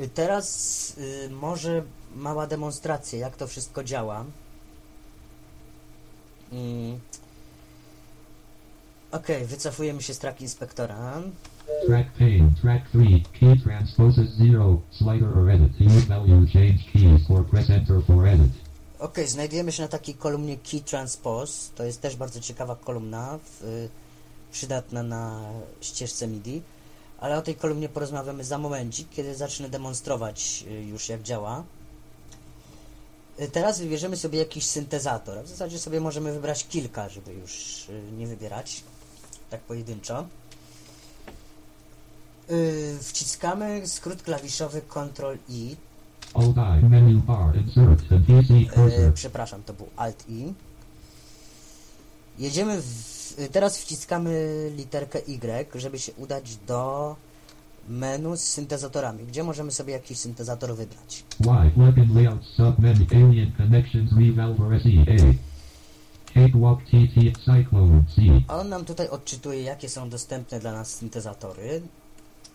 Y, Teraz y, może mała demonstracja, jak to wszystko działa. Mm. Okej, wycofujemy się z track inspektora. Track pane, track 3, key transposes 0, slider or edit. Use value change keys or press enter for edit. Okej, znajdujemy się na takiej kolumnie Key Transpose. To jest też bardzo ciekawa kolumna, w, przydatna na ścieżce MIDI. Ale o tej kolumnie porozmawiamy za momencik, kiedy zacznę demonstrować y, już jak działa. Y, Teraz wybierzemy sobie jakiś syntezator. W zasadzie sobie możemy wybrać kilka, żeby już y, nie wybierać tak pojedynczo. Wciskamy skrót klawiszowy Ctrl-I przepraszam, to był Alt I. Jedziemy w, teraz wciskamy literkę Y, żeby się udać do menu z syntezatorami, gdzie możemy sobie jakiś syntezator wybrać. Y, weapon layout submenu, alien connections, revalver SE, A. Cakewalk TT, cyclone C. A on nam tutaj odczytuje, jakie są dostępne dla nas syntezatory.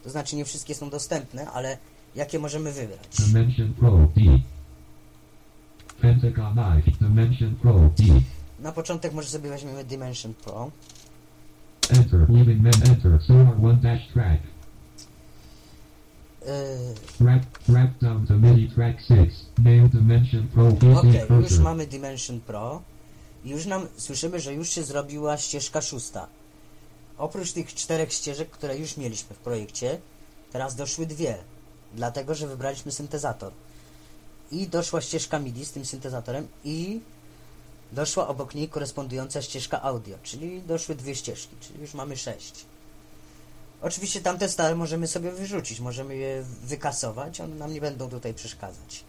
To znaczy nie wszystkie są dostępne, ale jakie możemy wybrać. Dimension Pro D. Pentagon I, Dimension Pro D. Na początek może sobie weźmiemy Dimension Pro. Enter, leaving men enter, sonar 1 dash track. Yy, Rack, rack down to MIDI track 6, name Dimension Pro Okej, już cursor. mamy Dimension Pro. I już nam słyszymy, że już się zrobiła ścieżka szósta. Oprócz tych czterech ścieżek, które już mieliśmy w projekcie, teraz doszły dwie, dlatego że wybraliśmy syntezator. I doszła ścieżka MIDI z tym syntezatorem i doszła obok niej korespondująca ścieżka audio, czyli doszły dwie ścieżki, czyli już mamy sześć. Oczywiście tamte stare możemy sobie wyrzucić, możemy je wykasować, one nam nie będą tutaj przeszkadzać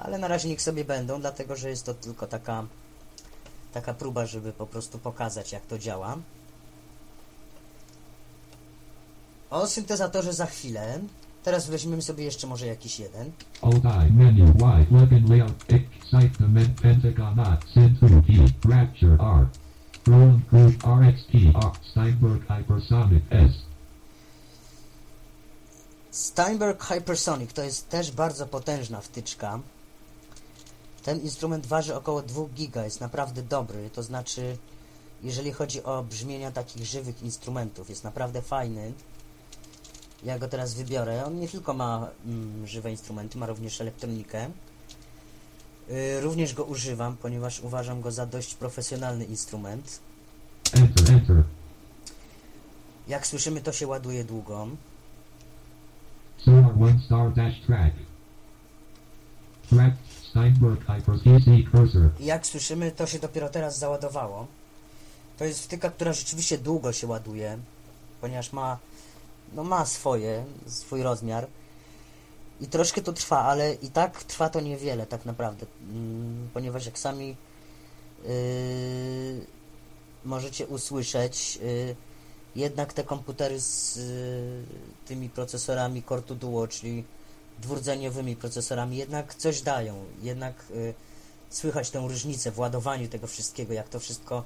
ale na razie niech sobie będą, dlatego że jest to tylko taka, taka próba, żeby po prostu pokazać, jak to działa. O syntezatorze za chwilę. Teraz weźmiemy sobie jeszcze może jakiś jeden. Alt I, menu Y, weapon layout, dimen, Pentagon 2 P, Rapture R. Roland Group RXT, R, Steinberg Hypersonic S. Steinberg Hypersonic to jest też bardzo potężna wtyczka. Ten instrument waży około 2 giga, jest naprawdę dobry, to znaczy jeżeli chodzi o brzmienia takich żywych instrumentów, jest naprawdę fajny. Ja go teraz wybiorę. On nie tylko ma mm, żywe instrumenty, ma również elektronikę. Yy, również go używam, ponieważ uważam go za dość profesjonalny instrument. Jak słyszymy, to się ładuje długo. Sonar 1 star dash track. Track, Steinberg Hyper PC cursor. I jak słyszymy, to się dopiero teraz załadowało. To jest wtyka, która rzeczywiście długo się ładuje, ponieważ ma, no ma swoje, swój rozmiar. I troszkę to trwa, ale i tak trwa to niewiele tak naprawdę, mm, ponieważ jak sami yy, możecie usłyszeć, yy, jednak te komputery z yy, tymi procesorami Core to Duo, czyli dwurdzeniowymi procesorami, jednak coś dają, jednak yy, słychać tę różnicę w ładowaniu tego wszystkiego, jak to wszystko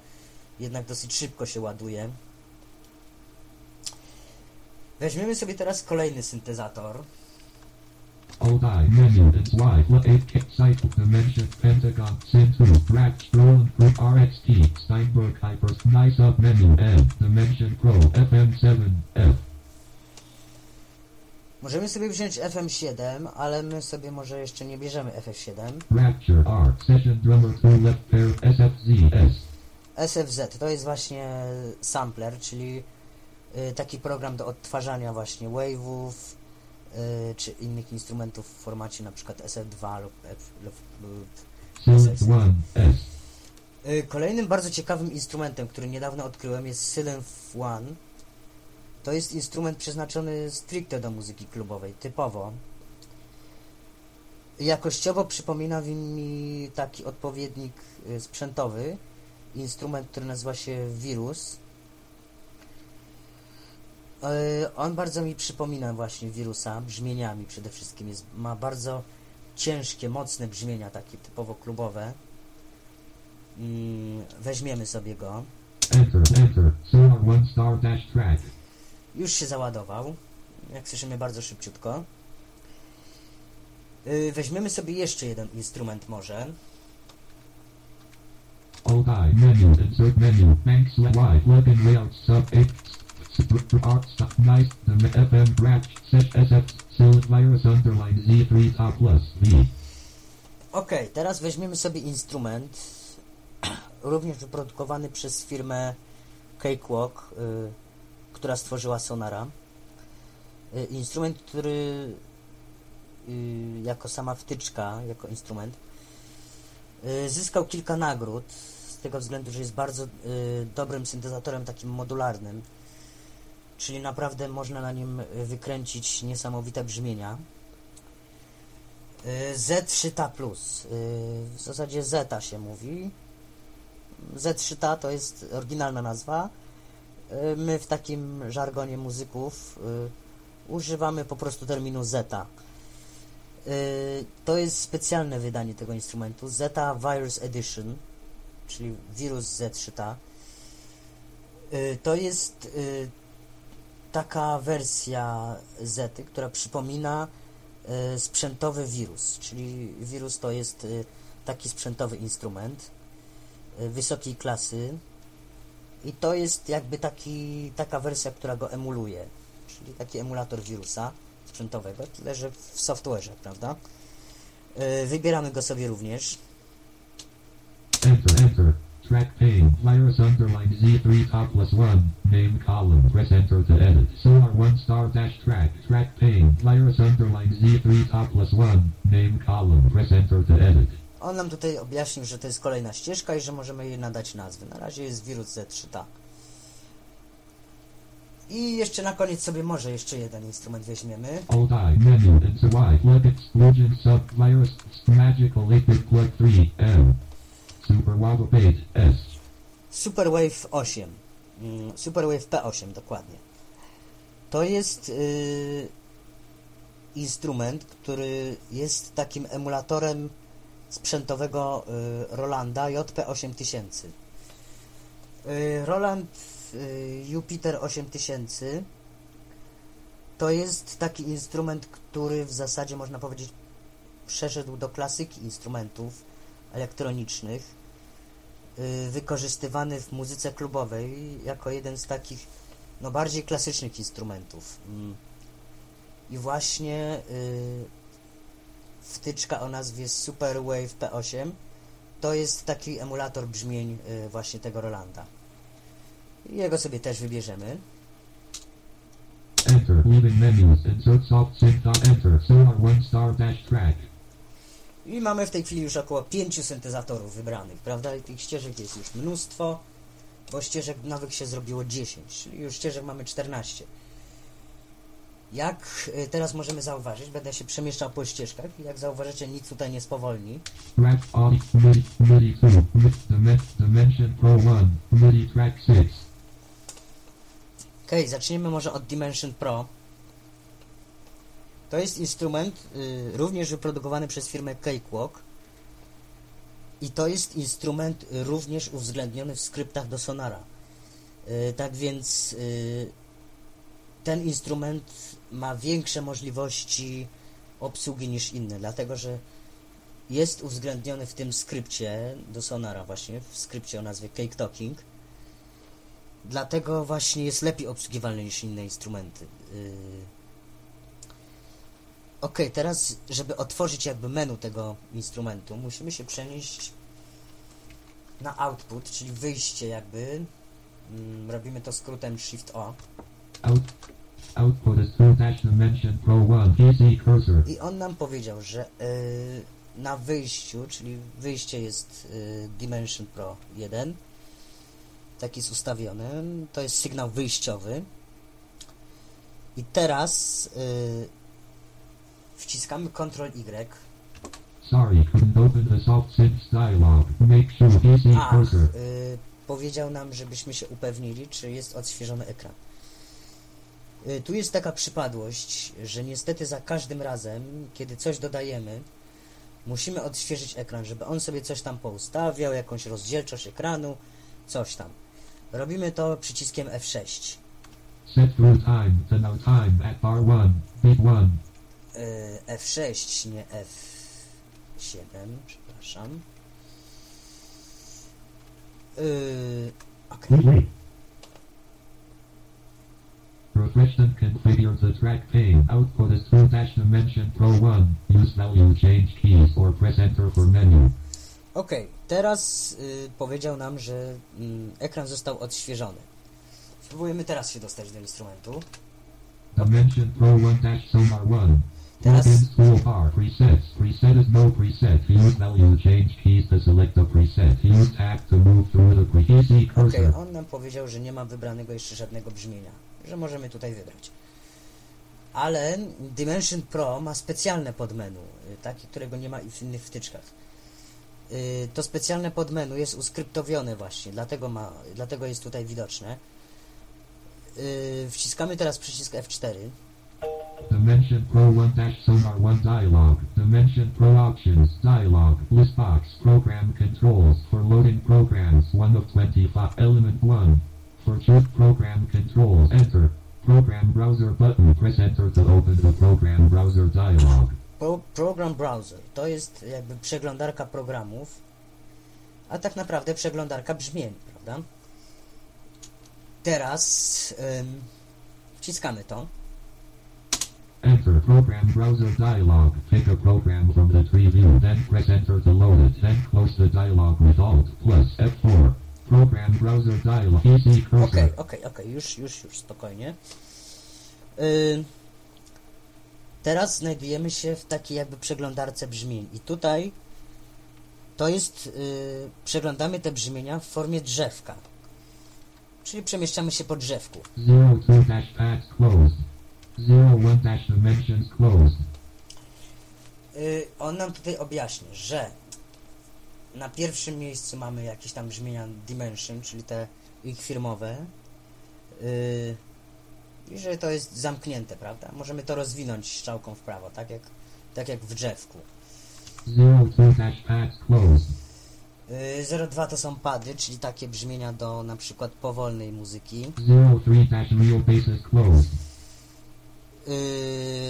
jednak dosyć szybko się ładuje. Weźmiemy sobie teraz kolejny syntezator. I, menu, and Y, what 8 kick cycle, dimension, Pentagon, 2, Rack, Roland Group RXT, Steinberg Hyper, nice up menu, M, Dimension Pro, FM7, F. Możemy sobie wziąć FM7, ale my sobie może jeszcze nie bierzemy FF7. Rapture R, Session Drummer 2 Left Pair, SFZ, S. SFZ to jest właśnie sampler, czyli taki program do odtwarzania właśnie wave'ów y, czy innych instrumentów w formacie na przykład SF2 lub F, lub, lub Silent 1, S. Y, Kolejnym bardzo ciekawym instrumentem, który niedawno odkryłem jest Sylenth One. To jest instrument przeznaczony stricte do muzyki klubowej, typowo. Jakościowo przypomina mi taki odpowiednik y, sprzętowy, instrument, który nazywa się Virus. Y, On bardzo mi przypomina właśnie wirusa, brzmieniami przede wszystkim. Jest, ma bardzo ciężkie, mocne brzmienia, takie typowo klubowe. Weźmiemy sobie go. Enter, enter, Sonar 1 star dash track. Już się załadował. Jak słyszymy bardzo szybciutko. Y, weźmiemy sobie jeszcze jeden instrument może. Alt I menu insert menu select Y plugin layout sub 8 super art stop nice the me- FM branch set SF select virus underline Z3 top plus V Ok, teraz weźmiemy sobie instrument, również wyprodukowany przez firmę Cakewalk, y, która stworzyła Sonara. Y, instrument, który y, jako sama wtyczka, jako instrument, y, zyskał kilka nagród, z tego względu, że jest bardzo y, dobrym syntezatorem takim modularnym, czyli naprawdę można na nim y, wykręcić niesamowite brzmienia. Y, Z3Ta Plus. y, W zasadzie Zeta się mówi. Z3Ta to jest oryginalna nazwa. My w takim żargonie muzyków używamy po prostu terminu Zeta. To jest specjalne wydanie tego instrumentu. Zeta Virus Edition, czyli wirus Z3Ta. Y, To jest taka wersja Zety, która przypomina e, sprzętowy wirus, czyli wirus to jest e, taki sprzętowy instrument e, wysokiej klasy i to jest jakby taki, taka wersja, która go emuluje, czyli taki emulator wirusa sprzętowego, tyle że w software'ze, prawda? Wybieramy go sobie również. Track pane underline Z3 top plus 1 name column press enter to edit solar 1 star dash track track pane underline Z3 top plus 1 name column press enter to edit On nam tutaj objaśnił, że to jest kolejna ścieżka i że możemy jej nadać nazwy. Na razie jest wirus Z3Ta. I jeszcze na koniec sobie może jeszcze jeden instrument weźmiemy. Menu into Y exclusion sub virus magical liquid plug 3 M super wobble page S Superwave 8. Mm, Superwave P8 dokładnie. To jest yy, instrument, który jest takim emulatorem sprzętowego y, Rolanda JP8000. Y, Roland y, Jupiter 8000 to jest taki instrument, który w zasadzie można powiedzieć przeszedł do klasyki instrumentów elektronicznych y, wykorzystywany w muzyce klubowej jako jeden z takich no, bardziej klasycznych instrumentów. Mm. I właśnie y, wtyczka o nazwie Superwave P8 to jest taki emulator brzmień y, właśnie tego Rolanda. Jego sobie też wybierzemy. enter insert soft dot enter 1 star dash track I mamy w tej chwili już około 5 syntezatorów wybranych, prawda? I tych ścieżek jest już mnóstwo, bo ścieżek nowych się zrobiło 10, czyli już ścieżek mamy 14. Jak y, teraz możemy zauważyć, będę się przemieszczał po ścieżkach i jak zauważycie nic tutaj nie spowolni. track audio MIDI MIDI 2 MIDI dimen- dimension pro 1 MIDI track 6 Ok, zaczniemy może od Dimension Pro. To jest instrument y, również wyprodukowany przez firmę Cakewalk i to jest instrument y, również uwzględniony w skryptach do Sonara. Y, tak więc y, ten instrument ma większe możliwości obsługi niż inne, dlatego że jest uwzględniony w tym skrypcie do Sonara właśnie, w skrypcie o nazwie Cake Talking. Dlatego właśnie jest lepiej obsługiwalny niż inne instrumenty. Yy... Ok, teraz żeby otworzyć jakby menu tego instrumentu, musimy się przenieść na output, czyli wyjście jakby. Mm, robimy to skrótem Shift O. out output is 2 dash dimension pro 1 PC cursor I on nam powiedział, że yy, na wyjściu, czyli wyjście jest yy, Dimension Pro 1, taki jest ustawiony, to jest sygnał wyjściowy. I teraz yy, wciskamy Ctrl Y. sorry couldn't open the soft sync dialog make sure PC Ach, cursor yy, powiedział nam, żebyśmy się upewnili, czy jest odświeżony ekran. Yy, tu jest taka przypadłość, że niestety za każdym razem, kiedy coś dodajemy, musimy odświeżyć ekran, żeby on sobie coś tam poustawiał, jakąś rozdzielczość ekranu, coś tam. Robimy to przyciskiem F6. set through time to now time at bar 1 bit 1 e, F6, nie F7, przepraszam. Yy, okej. Refresh and configure the track pane. Output is 2 dash dimension pro 1. Use value change keys or press enter for menu. Okej, teraz y, powiedział nam, że mm, ekran został odświeżony. Spróbujemy teraz się dostać do instrumentu. Dimension Pro 1 dash Sonar 1. Teraz- toolbar. Preset is no preset. Use value change keys to select a preset. Use tab to move through the Okej, on nam powiedział, że nie ma wybranego jeszcze żadnego brzmienia, że możemy tutaj wybrać. Ale Dimension Pro ma specjalne podmenu, y, takie, którego nie ma w innych wtyczkach. Y, To specjalne podmenu jest uskryptowione właśnie, dlatego, ma, dlatego jest tutaj widoczne. Y, Wciskamy teraz przycisk F4. Dimension Pro 1 dash Sonar 1 dialog. Dimension Pro options dialog. List box program controls for loading programs 1 of 25 element 1. For choose program controls enter. Program browser button press enter to open the program browser dialog. Pro, program Browser to jest jakby przeglądarka programów, a tak naprawdę przeglądarka brzmień, prawda? Teraz ym, wciskamy to. Enter program browser dialog. Pick a program from the tree view, then press enter to load it, then close the dialog with Alt plus F4. Program browser dialog. Okej, okej, okej, już, już, już, spokojnie. Ym, teraz znajdujemy się w takiej jakby przeglądarce brzmień i tutaj to jest, y, przeglądamy te brzmienia w formie drzewka. Czyli przemieszczamy się po drzewku. 02 dash paths closed. 01 dash. Y, on nam tutaj objaśni, że na pierwszym miejscu mamy jakieś tam brzmienia Dimension, czyli te ich firmowe. y, I że to jest zamknięte, prawda? Możemy to rozwinąć strzałką w prawo, tak jak, tak jak w drzewku. 02 dash paths closed. Y, 02 to są pady, czyli takie brzmienia do na przykład powolnej muzyki. 03 dash real basses closed. Y,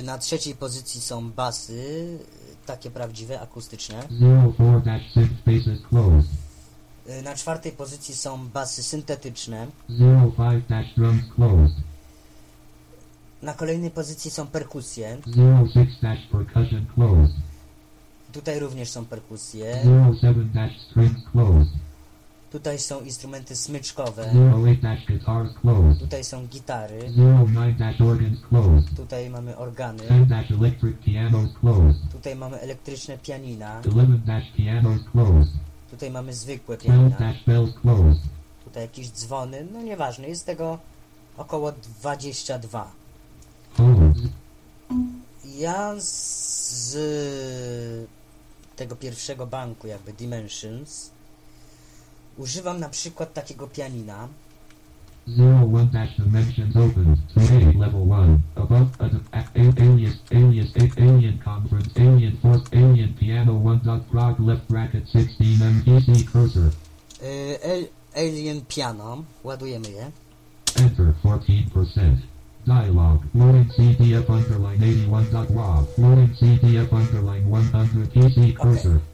Na trzeciej pozycji są basy, y, takie prawdziwe, akustyczne. 04 dash synth basses closed. Y, Na czwartej pozycji są basy syntetyczne. 05 dash drums closed. Na kolejnej pozycji są perkusje. 06 dash percussion closed. Tutaj również są perkusje. Tutaj są instrumenty smyczkowe. 08 dash guitars closed. Tutaj są gitary. 09 dash organs closed. Tutaj mamy organy. 10 dash electric pianos closed. Tutaj mamy elektryczne pianina. 11 dash pianos closed. Tutaj mamy zwykłe 12 pianina. Tutaj jakieś dzwony. No nieważne, jest tego około 22. Hold. Ja z tego pierwszego banku, jakby Dimensions, używam na przykład takiego pianina. 01 dash dimensions opened. To A level 1. Above a, alias alias alien conference alien force alien piano 1 dot prog left bracket 16 MPC cursor. Y, El- Alien Piano. Ładujemy je. Enter 14%. Dialog. Loading CDF underline 81 dot WAV. Loading CDF underline 100 PC cursor. Okej,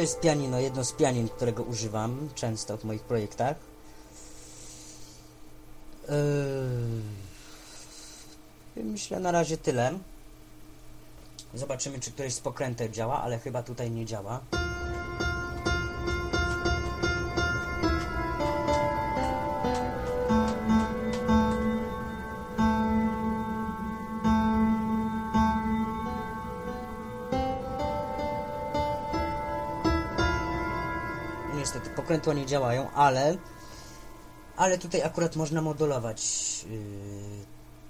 jest pianino, jedno z pianin, którego używam często w moich projektach. Yy, Myślę na razie tyle. Zobaczymy, czy któryś z pokrętek działa, ale chyba tutaj nie działa. Zakrętło nie działają, ale ale tutaj akurat można modulować yy,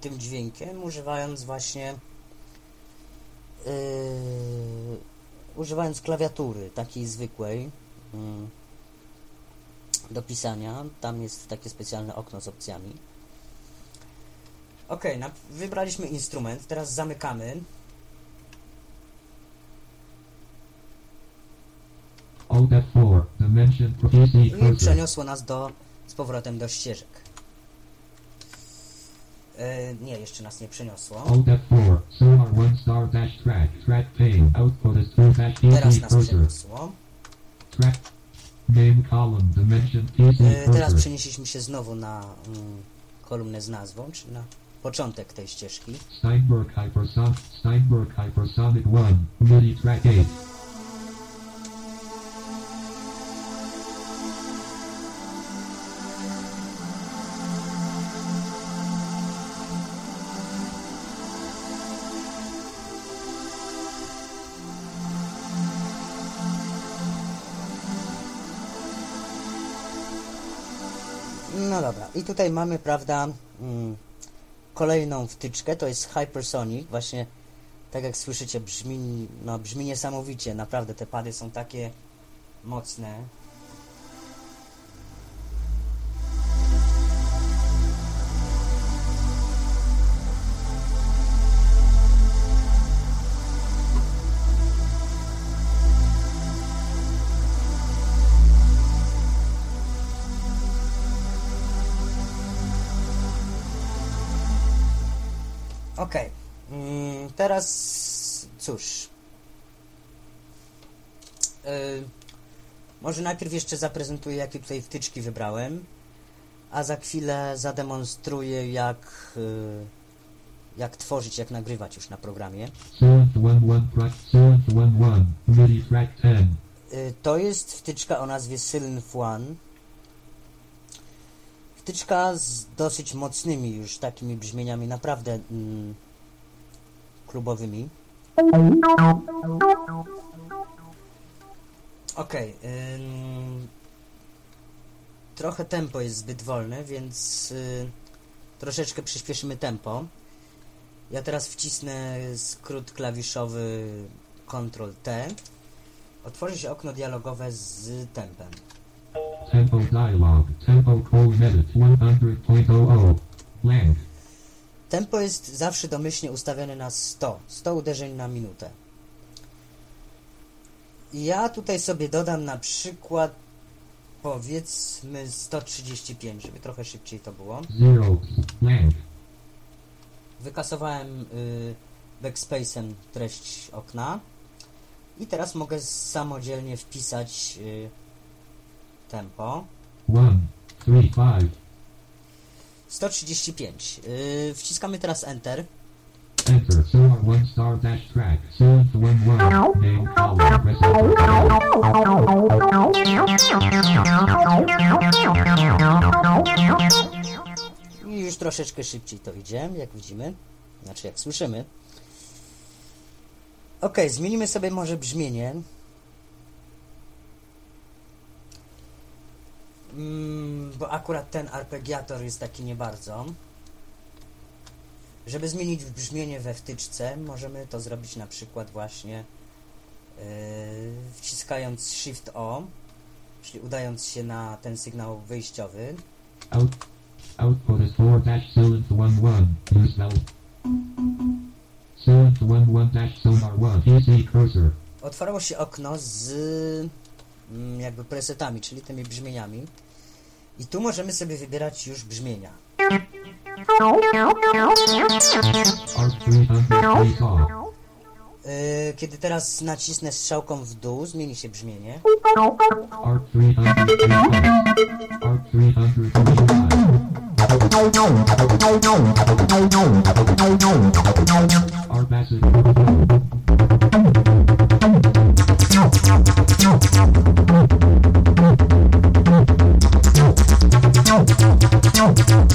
tym dźwiękiem, używając właśnie yy, używając klawiatury takiej zwykłej yy, do pisania. Tam jest takie specjalne okno z opcjami. Ok, wybraliśmy instrument, teraz zamykamy. Alt F4. I przeniosło nas do, z powrotem do ścieżek. E, nie, jeszcze nas nie przeniosło. Alt F4. Sonar 1 star dash track. Track pane. Output is 2 dash Teraz nas przeniosło. E, teraz przenieśliśmy się znowu na mm, kolumnę z nazwą, czy na początek tej ścieżki. Steinberg Hypersonic. Steinberg Hypersonic 1. MIDI track 8. i tutaj mamy, prawda, mm, kolejną wtyczkę, to jest Hypersonic, właśnie tak jak słyszycie, brzmi, no, brzmi niesamowicie, naprawdę te pady są takie mocne. Okej, mm, teraz cóż. Yy, może najpierw jeszcze zaprezentuję, jakie tutaj wtyczki wybrałem, a za chwilę zademonstruję, jak, yy, jak tworzyć, jak nagrywać już na programie. Synth 11 track. Synth 11. MIDI track 10. Y, To jest wtyczka o nazwie Sylnf One. Wtyczka z dosyć mocnymi już takimi brzmieniami, naprawdę mm, klubowymi. Okej. ym, trochę tempo jest zbyt wolne, więc y, troszeczkę przyspieszymy tempo. Ja teraz wcisnę skrót klawiszowy Ctrl T. Otworzy się okno dialogowe z tempem. Tempo dialog. Tempo colon edit 100.00. Blank. Tempo jest zawsze domyślnie ustawione na 100. 100 uderzeń na minutę. Ja tutaj sobie dodam na przykład powiedzmy 135, żeby trochę szybciej to było. Zero. Blank. Wykasowałem y, backspace'em treść okna. I teraz mogę samodzielnie wpisać y, tempo. 1. 3. 5. 135. Yy, wciskamy teraz Enter. Enter. Sonar 1 star dash track. Synth 11. Name column. Press enter. I już troszeczkę szybciej to idzie, jak widzimy. Znaczy, jak słyszymy. Ok, zmienimy sobie może brzmienie. Mm, bo akurat ten arpeggiator jest taki nie bardzo. Żeby zmienić brzmienie we wtyczce, możemy to zrobić na przykład właśnie yy, wciskając Shift O, czyli udając się na ten sygnał wyjściowy. Out. Output is 4 dash synth 11. Use bell. Synth 11 dash sonar 1. PC cursor. otwarło się okno z jakby presetami, czyli tymi brzmieniami. I tu możemy sobie wybierać już brzmienia. Arc 300 call. Yy, kiedy teraz nacisnę strzałką w dół, zmieni się brzmienie. Arc 300 Arc 325. Arc acid.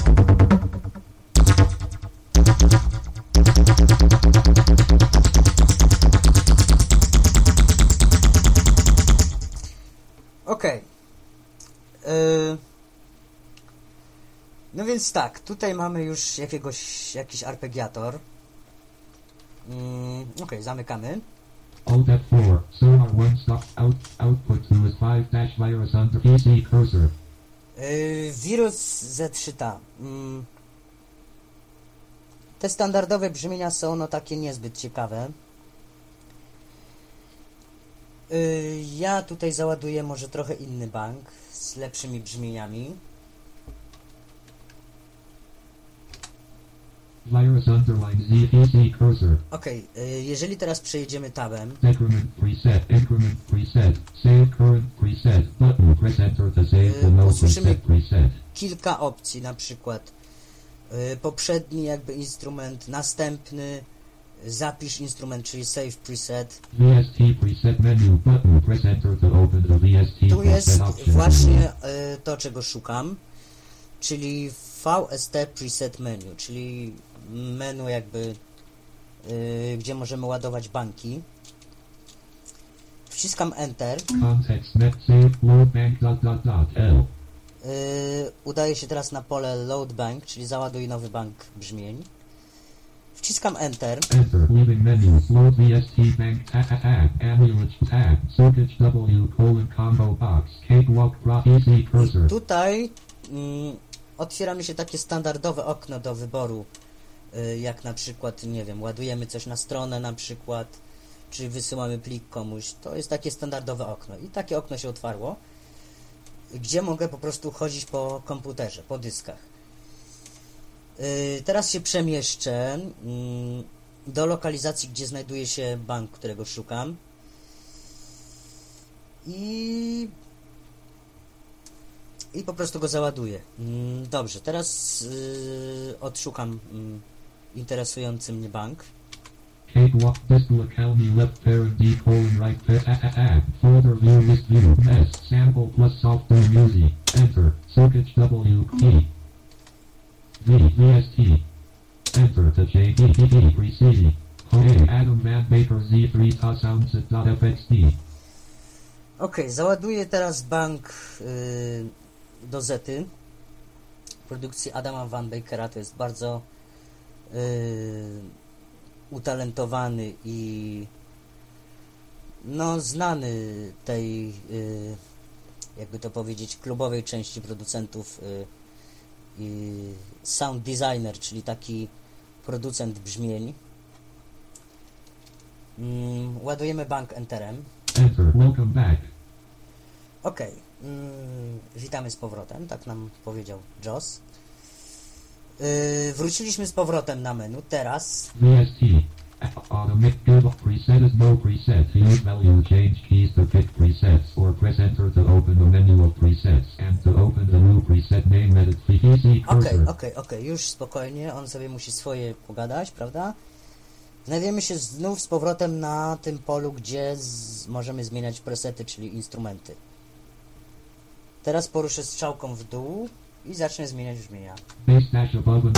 Ok. Yy... No więc tak, tutaj mamy już jakiegoś, jakiś arpeggiator. Mm, Okej, zamykamy. Alt F4. Sonar 1 stop. Out. Output is 5 dash virus under PC cursor. Yy, wirus Z3T. Mm. Te standardowe brzmienia są no takie niezbyt ciekawe. Yy, ja tutaj załaduję może trochę inny bank z lepszymi brzmieniami. Virus underline Z PC cursor. Okej, yy, jeżeli teraz przejedziemy tabem, Decrement preset. Increment preset. Save current preset. Button. Press enter to save the no usłyszymy- preset preset. kilka opcji, na przykład yy, poprzedni jakby instrument, następny, zapisz instrument, czyli save preset. VST preset menu. Button. Press enter to open the VST Tu jest właśnie y, to, czego szukam, czyli VST Preset Menu, czyli menu jakby, y, gdzie możemy ładować banki. Wciskam Enter. Context net save load bank dot dot dot L. Y, udaje się teraz na pole Load Bank, czyli załaduj nowy bank brzmień. Wciskam Enter. Enter. Menu. Load VST bank. Circuit W colon combo box. Cakewalk cursor. Tutaj mm, otwiera mi się takie standardowe okno do wyboru, jak na przykład, nie wiem, ładujemy coś na stronę na przykład, czy wysyłamy plik komuś. To jest takie standardowe okno. I takie okno się otwarło, gdzie mogę po prostu chodzić po komputerze, po dyskach. Y, Teraz się przemieszczę mm, do lokalizacji, gdzie znajduje się bank, którego szukam. I i po prostu go załaduję. Mm, Dobrze, teraz yy, odszukam mm, interesujący mnie bank. Enter. JPPP Adam Van Baker Z3 ta soundset.fxt. Ok, załaduję teraz bank yy, do Zety. Produkcji Adama Van Bakera. To jest bardzo utalentowany i no znany tej yy, jakby to powiedzieć klubowej części producentów i sound designer, czyli taki producent brzmień. Mm, ładujemy bank Enterem. Enter. Welcome back. Okej, mm, witamy z powrotem, tak nam powiedział Joss. Yy, wróciliśmy z powrotem na menu, teraz VST. Automatic give preset is no preset. Use value change keys to pick presets or press enter to open the menu of presets and to open the new preset name edit PC Okej, cursor. okej, okej, już spokojnie, on sobie musi swoje pogadać, prawda? Znajdujemy się znów z powrotem na tym polu, gdzie możemy zmieniać presety, czyli instrumenty. Teraz poruszę strzałką w dół i zacznę zmieniać brzmienia. Base dash above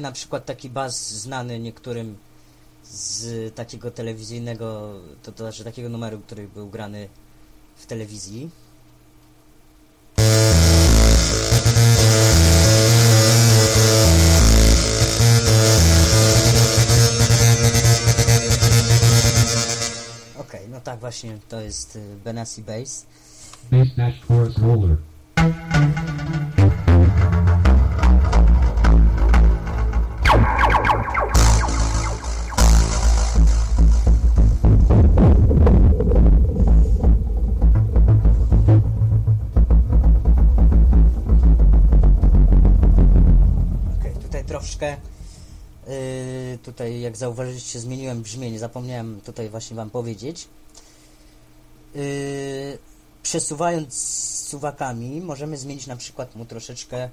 mamy na przykład taki bas znany niektórym z takiego telewizyjnego, to, to znaczy takiego numeru, który był grany w telewizji. Okej, no tak właśnie, to jest y, Benassi Bass. Base dash chorus roller. Tutaj, jak zauważyliście, zmieniłem brzmienie, zapomniałem tutaj właśnie Wam powiedzieć. Yy, przesuwając suwakami, możemy zmienić na przykład mu troszeczkę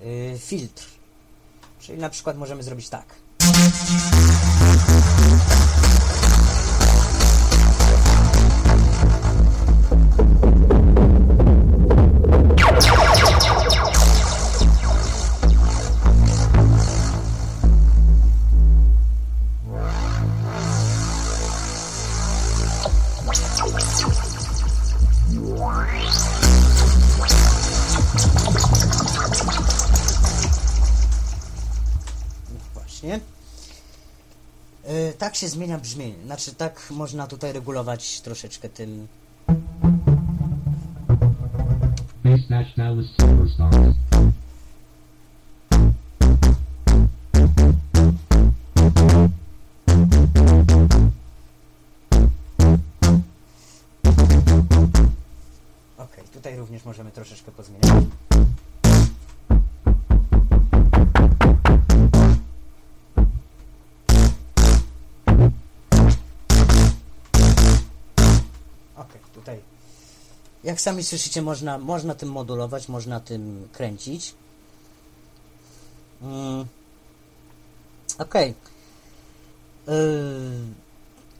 yy, filtr. Czyli na przykład możemy zrobić tak. Się zmienia brzmienie. Znaczy, tak można tutaj regulować troszeczkę tym. Ok, tutaj również możemy troszeczkę pozmieniać. Tutaj. Jak sami słyszycie, można, można tym modulować, można tym kręcić. Mm. Ok. Yy,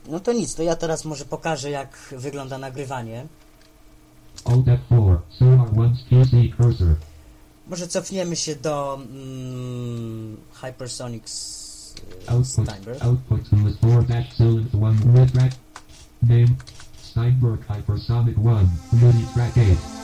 no to nic, to ja teraz może pokażę, jak wygląda nagrywanie. Alt F4. Sonar 1's PC cursor. Może cofniemy się do mm, Hypersonics Output. Steinberg. Output to is 4 dash cylinder 1 with track. Name. Steinberg Hypersonic 1. MIDI track 8.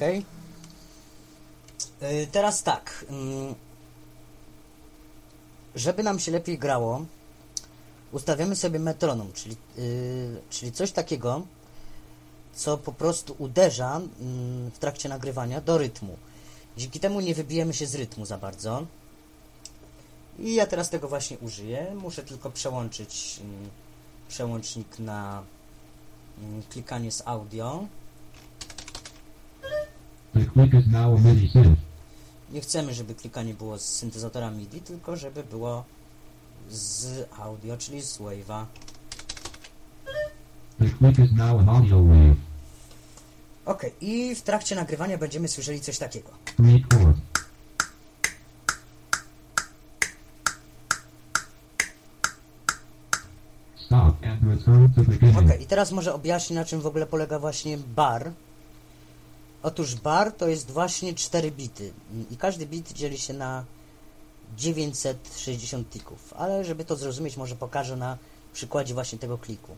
Okej, okej, okej. Y, Teraz tak. mm, Żeby nam się lepiej grało, ustawiamy sobie metronom, czyli, y, czyli coś takiego, co po prostu uderza mm, w trakcie nagrywania do rytmu. Dzięki temu nie wybijemy się z rytmu za bardzo. I ja teraz tego właśnie użyję. Muszę tylko przełączyć przełącznik na klikanie z audio. Nie chcemy, żeby klikanie było z syntezatora MIDI, tylko żeby było z audio, czyli z wave'a. Ok, i w trakcie nagrywania będziemy słyszeli coś takiego. Record. Stop and return to beginning. Ok, i teraz może objaśnię, na czym w ogóle polega właśnie bar. Otóż bar to jest właśnie 4 bity i każdy bit dzieli się na 960 tików, ale żeby to zrozumieć, może pokażę na przykładzie właśnie tego kliku.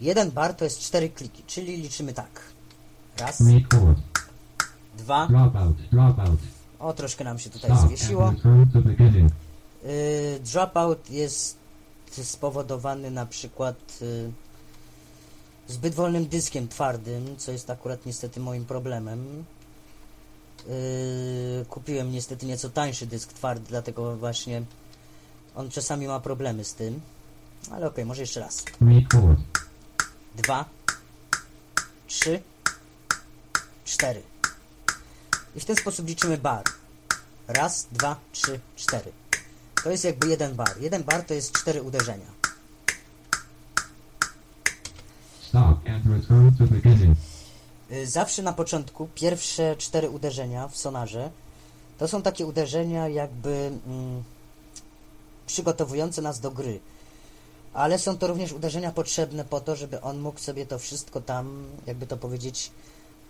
Jeden bar to jest 4 kliki, czyli liczymy tak. Raz, dwa, o troszkę nam się tutaj zwiesiło. Y, dropout jest spowodowany na przykład y, zbyt wolnym dyskiem twardym, co jest akurat niestety moim problemem. Y, kupiłem niestety nieco tańszy dysk twardy, dlatego właśnie on czasami ma problemy z tym. Ale okej, może jeszcze raz. Dwa, trzy, cztery. I w ten sposób liczymy bar. Raz, dwa, trzy, cztery. To jest jakby jeden bar. Jeden bar to jest cztery uderzenia. Stop and return to beginning. Y, Zawsze na początku pierwsze cztery uderzenia w sonarze to są takie uderzenia jakby mm, przygotowujące nas do gry. Ale są to również uderzenia potrzebne po to, żeby on mógł sobie to wszystko tam, jakby to powiedzieć,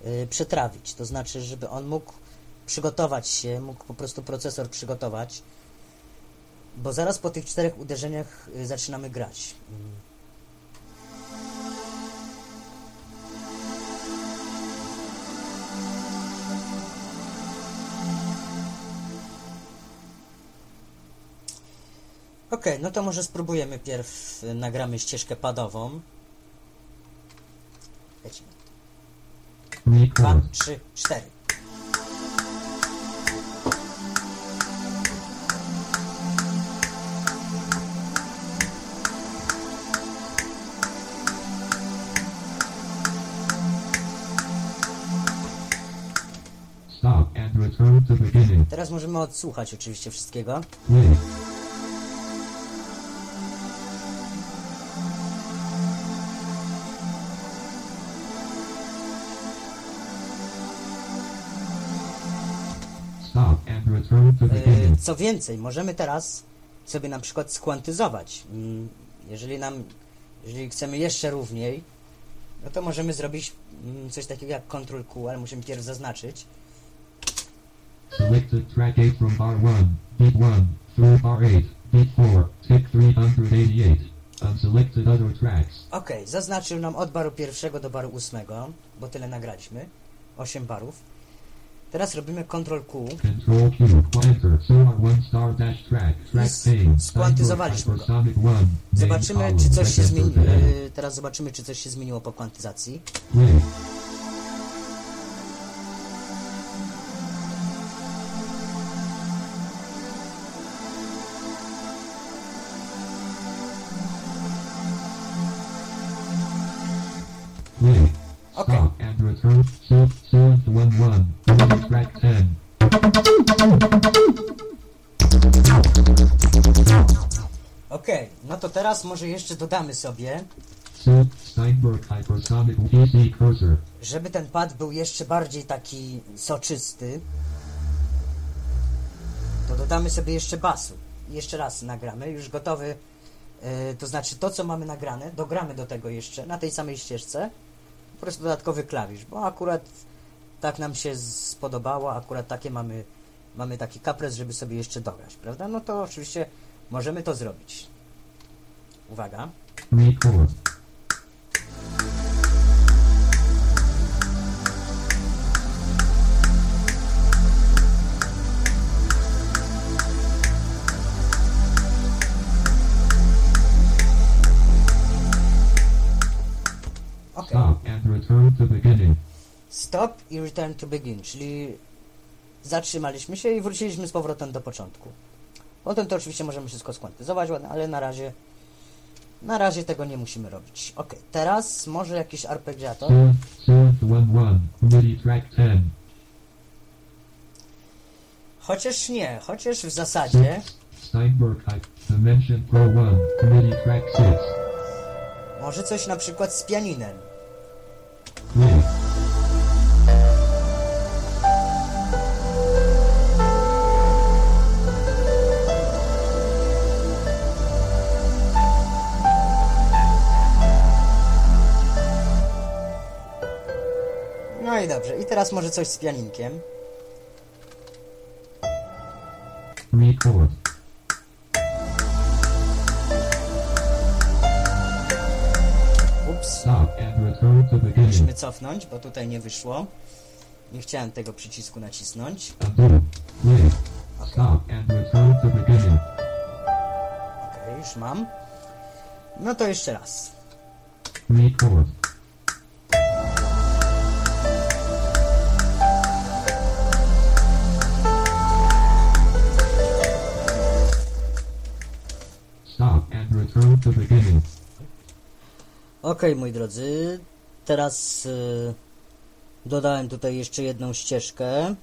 y, przetrawić. To znaczy, żeby on mógł przygotować się, mógł po prostu procesor przygotować, bo zaraz po tych czterech uderzeniach y, zaczynamy grać. Okej, no to może spróbujemy pierw, y, nagramy ścieżkę padową. Lecimy. Dwa, trzy, cztery. Stop and return to beginning. Teraz możemy odsłuchać oczywiście wszystkiego. Play. Co więcej, możemy teraz sobie na przykład skwantyzować. Mm, Jeżeli nam, jeżeli chcemy jeszcze równiej, no to możemy zrobić mm, coś takiego jak Ctrl Q, ale musimy pierw zaznaczyć. Selected track 8 from bar 1, beat 1, through bar 8, beat 4, tick 388. Unselected other tracks. Ok, zaznaczył nam od baru pierwszego do baru ósmego, bo tyle nagraliśmy. 8 barów. Teraz robimy Ctrl Q. Control Q, enter, sonar 1 star dash track, track s- pane, skwantyzowaliśmy go. hypersonic 1, main Zobaczymy, czy coś się zmieni... Teraz zobaczymy, czy coś się zmieniło po kwantyzacji. Teraz może jeszcze dodamy sobie, żeby ten pad był jeszcze bardziej taki soczysty, to dodamy sobie jeszcze basu. Jeszcze raz nagramy, już gotowy, yy, to znaczy to, co mamy nagrane, dogramy do tego jeszcze na tej samej ścieżce, po prostu dodatkowy klawisz, bo akurat tak nam się spodobało, akurat takie mamy, mamy taki kapres, żeby sobie jeszcze dograć, prawda? No to oczywiście możemy to zrobić. Uwaga. Record. Ok. Stop and return to beginning. Stop i return to begin, czyli zatrzymaliśmy się i wróciliśmy z powrotem do początku. Potem to oczywiście możemy wszystko skwantyzować ale na razie na razie tego nie musimy robić. Ok, teraz może jakiś arpeggiator. Silent Silent 1 1. MIDI track 10. Chociaż nie, chociaż w zasadzie Steinberg Hype Dimension Pro 1. MIDI track 6. może coś na przykład z pianinem. I dobrze, i teraz może coś z pianinkiem. Record. Ups, beginning. musimy cofnąć, bo tutaj nie wyszło. Nie chciałem tego przycisku nacisnąć. Undo. Play. Ok, Stop and return to beginning. okay już mam. No to jeszcze raz. Record. Okej, moi drodzy, teraz y, dodałem tutaj jeszcze jedną ścieżkę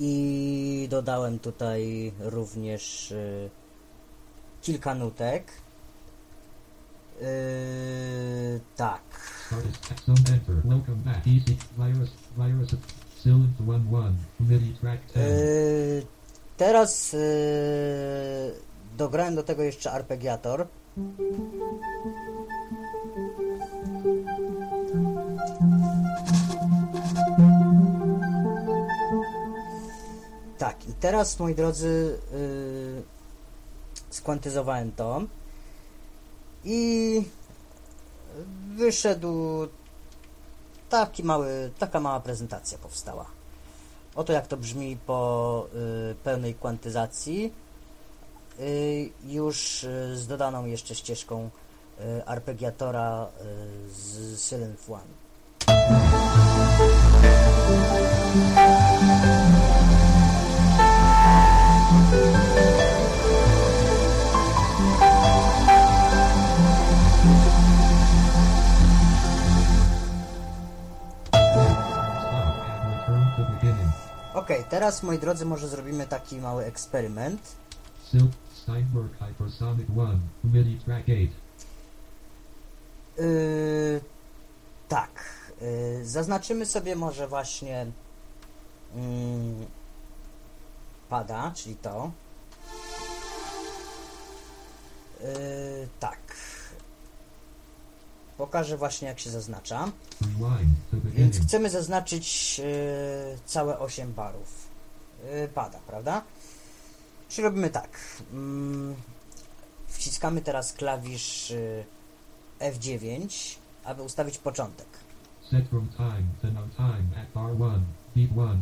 i dodałem tutaj również y, kilka nutek. Y, tak. Artist Exxon Enter. Welcome back. Easy. Virus. Virus. Silent 1-1. MIDI track 10. Y, teraz dograłem do tego jeszcze arpeggiator. Tak, i teraz moi drodzy yy, skwantyzowałem to i wyszedł taki mały, taka mała prezentacja powstała. Oto jak to brzmi po y, pełnej kwantyzacji. y, już y, z dodaną jeszcze ścieżką arpeggiatora z Silent One. Ok, teraz moi drodzy może zrobimy taki mały eksperyment. Silk Steinberg Hypersonic 1 MIDI track 8. Yy, tak. Yy, zaznaczymy sobie może właśnie mm, pada, czyli to. Yy, tak. Pokażę właśnie jak się zaznacza. To Więc chcemy zaznaczyć yy, całe 8 barów. Yy, pada, prawda? Czyli robimy tak. Mm, wciskamy teraz klawisz yy, F9, aby ustawić początek. Set from time to time at bar 1. Beat 1.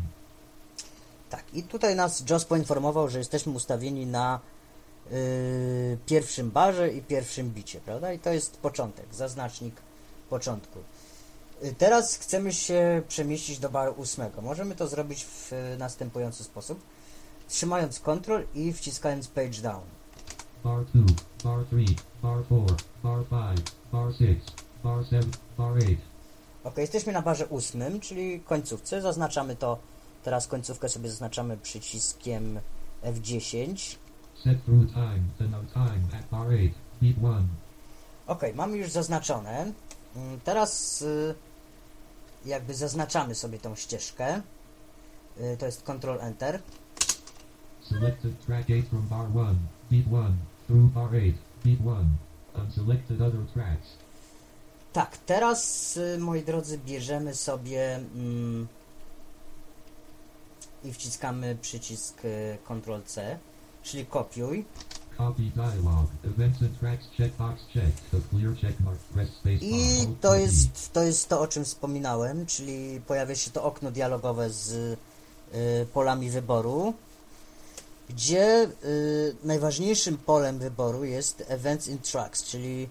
Tak, i tutaj nas JOS poinformował, że jesteśmy ustawieni na yy, pierwszym barze i pierwszym bicie, prawda? I to jest początek, zaznacznik początku. Yy, teraz chcemy się przemieścić do baru ósmego. Możemy to zrobić w następujący sposób. Trzymając Ctrl i wciskając Page Down. Bar 2. Bar 3. Bar 4. Bar 5. Bar 6. Bar 7. Bar 8. Ok, jesteśmy na barze ósmym, czyli końcówce. Zaznaczamy to, teraz końcówkę sobie zaznaczamy przyciskiem F10. Set through time to no time at bar 8. Beat 1. Ok, mamy już zaznaczone. Mm, Teraz y, jakby zaznaczamy sobie tą ścieżkę. Y, To jest Ctrl Enter. Selected track 8 from bar 1. Beat 1. Through bar 8. Beat 1. Unselected other tracks. Tak, teraz y, moi drodzy bierzemy sobie mm, i wciskamy przycisk Ctrl C, czyli kopiuj. I to jest, to jest to, o czym wspominałem, czyli pojawia się to okno dialogowe z y, polami wyboru, gdzie y, najważniejszym polem wyboru jest Events in Tracks, czyli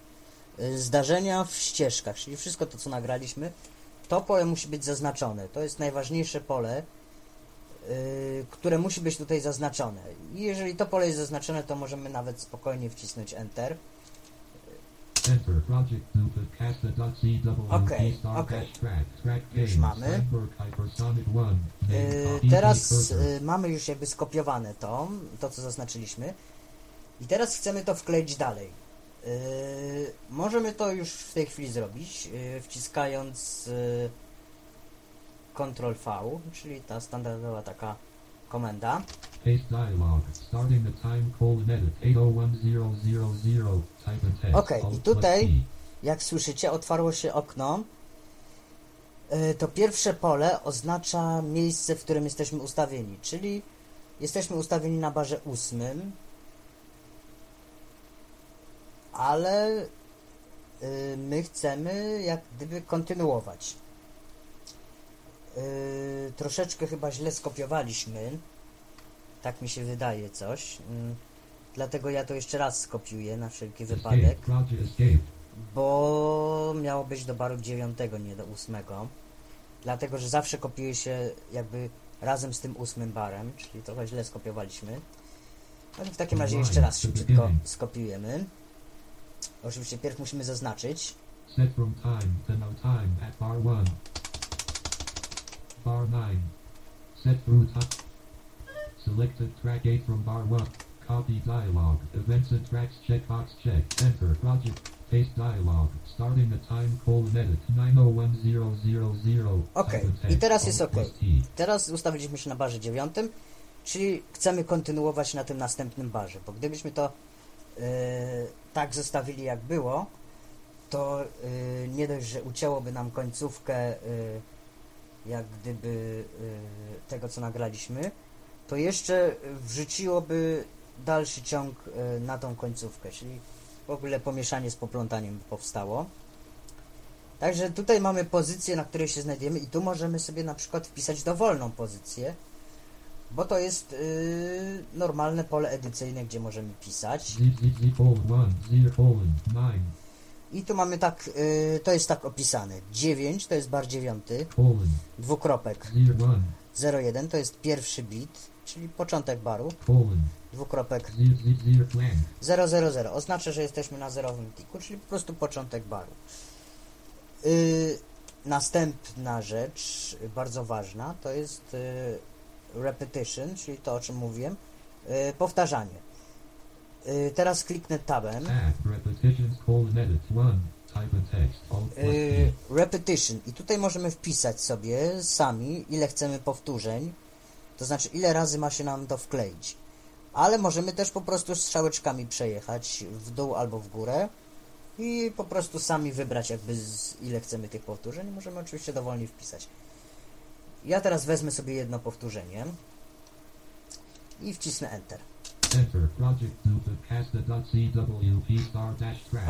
y, zdarzenia w ścieżkach, czyli wszystko to, co nagraliśmy, to pole musi być zaznaczone. To jest najważniejsze pole, które musi być tutaj zaznaczone. I jeżeli to pole jest zaznaczone, to możemy nawet spokojnie wcisnąć Enter. Track track Już mamy. Steinberg Hypersonic 1 name Yy, copy teraz yy, mamy już jakby skopiowane to, to co zaznaczyliśmy. I teraz chcemy to wkleić dalej. Yy, możemy to już w tej chwili zrobić, wciskając Ctrl V, czyli ta standardowa taka komenda. Paste dialog starting the time colon edit 801000 type and text Okej, i tutaj-. Jak słyszycie, otwarło się okno. Yy, To pierwsze pole oznacza miejsce, w którym jesteśmy ustawieni, czyli jesteśmy ustawieni na barze ósmym, ale y, my chcemy jak gdyby kontynuować. Y, troszeczkę chyba źle skopiowaliśmy. Tak mi się wydaje coś. Y, dlatego ja to jeszcze raz skopiuję na wszelki wypadek bo miało być do baru 9, nie do 8. Dlatego, że zawsze kopiuje się jakby razem z tym ósmym barem, czyli trochę źle skopiowaliśmy. No to w takim razie jeszcze raz szybciutko skopiujemy. Oczywiście pierw musimy zaznaczyć. set time no time at bar 1 bar 9 set through time selected track 8 from bar 1 copy dialog events and tracks checkbox checked enter project. Paste dialog starting the time. Colon edit. 901000 Okej, type and i teraz jest. T. Teraz ustawiliśmy się na barze 9, czyli chcemy kontynuować na tym następnym barze, bo gdybyśmy to yy, tak zostawili jak było, to yy, nie dość, że ucięłoby nam końcówkę yy, jak gdyby yy, tego, co nagraliśmy, to jeszcze wrzuciłoby dalszy ciąg yy, na tą końcówkę, czyli w ogóle pomieszanie z poplątaniem powstało. Także tutaj mamy pozycję, na której się znajdujemy i tu możemy sobie na przykład wpisać dowolną pozycję, bo to jest yy, normalne pole edycyjne, gdzie możemy pisać. Z, Z, Z colon 1, Z colon 9, I tu mamy tak, yy, to jest tak opisane. 9 to jest bar 9, colon dwukropek. 0, 1, 01 to jest pierwszy bit, czyli początek baru, dwukropek. Z, Z, 0 flank, 000 oznacza, że jesteśmy na zerowym tiku, czyli po prostu początek baru. Yy, następna rzecz, bardzo ważna, to jest yy, repetition, czyli to o czym mówiłem, yy, powtarzanie. Yy, teraz kliknę tabem. tab, repetitions colon edit 1, type and text, alt plus Yy, P, repetition i tutaj możemy wpisać sobie sami ile chcemy powtórzeń, to znaczy ile razy ma się nam to wkleić. Ale możemy też po prostu strzałeczkami przejechać w dół albo w górę i po prostu sami wybrać jakby z ile chcemy tych powtórzeń. Możemy oczywiście dowolnie wpisać. Ja teraz wezmę sobie jedno powtórzenie i wcisnę Enter.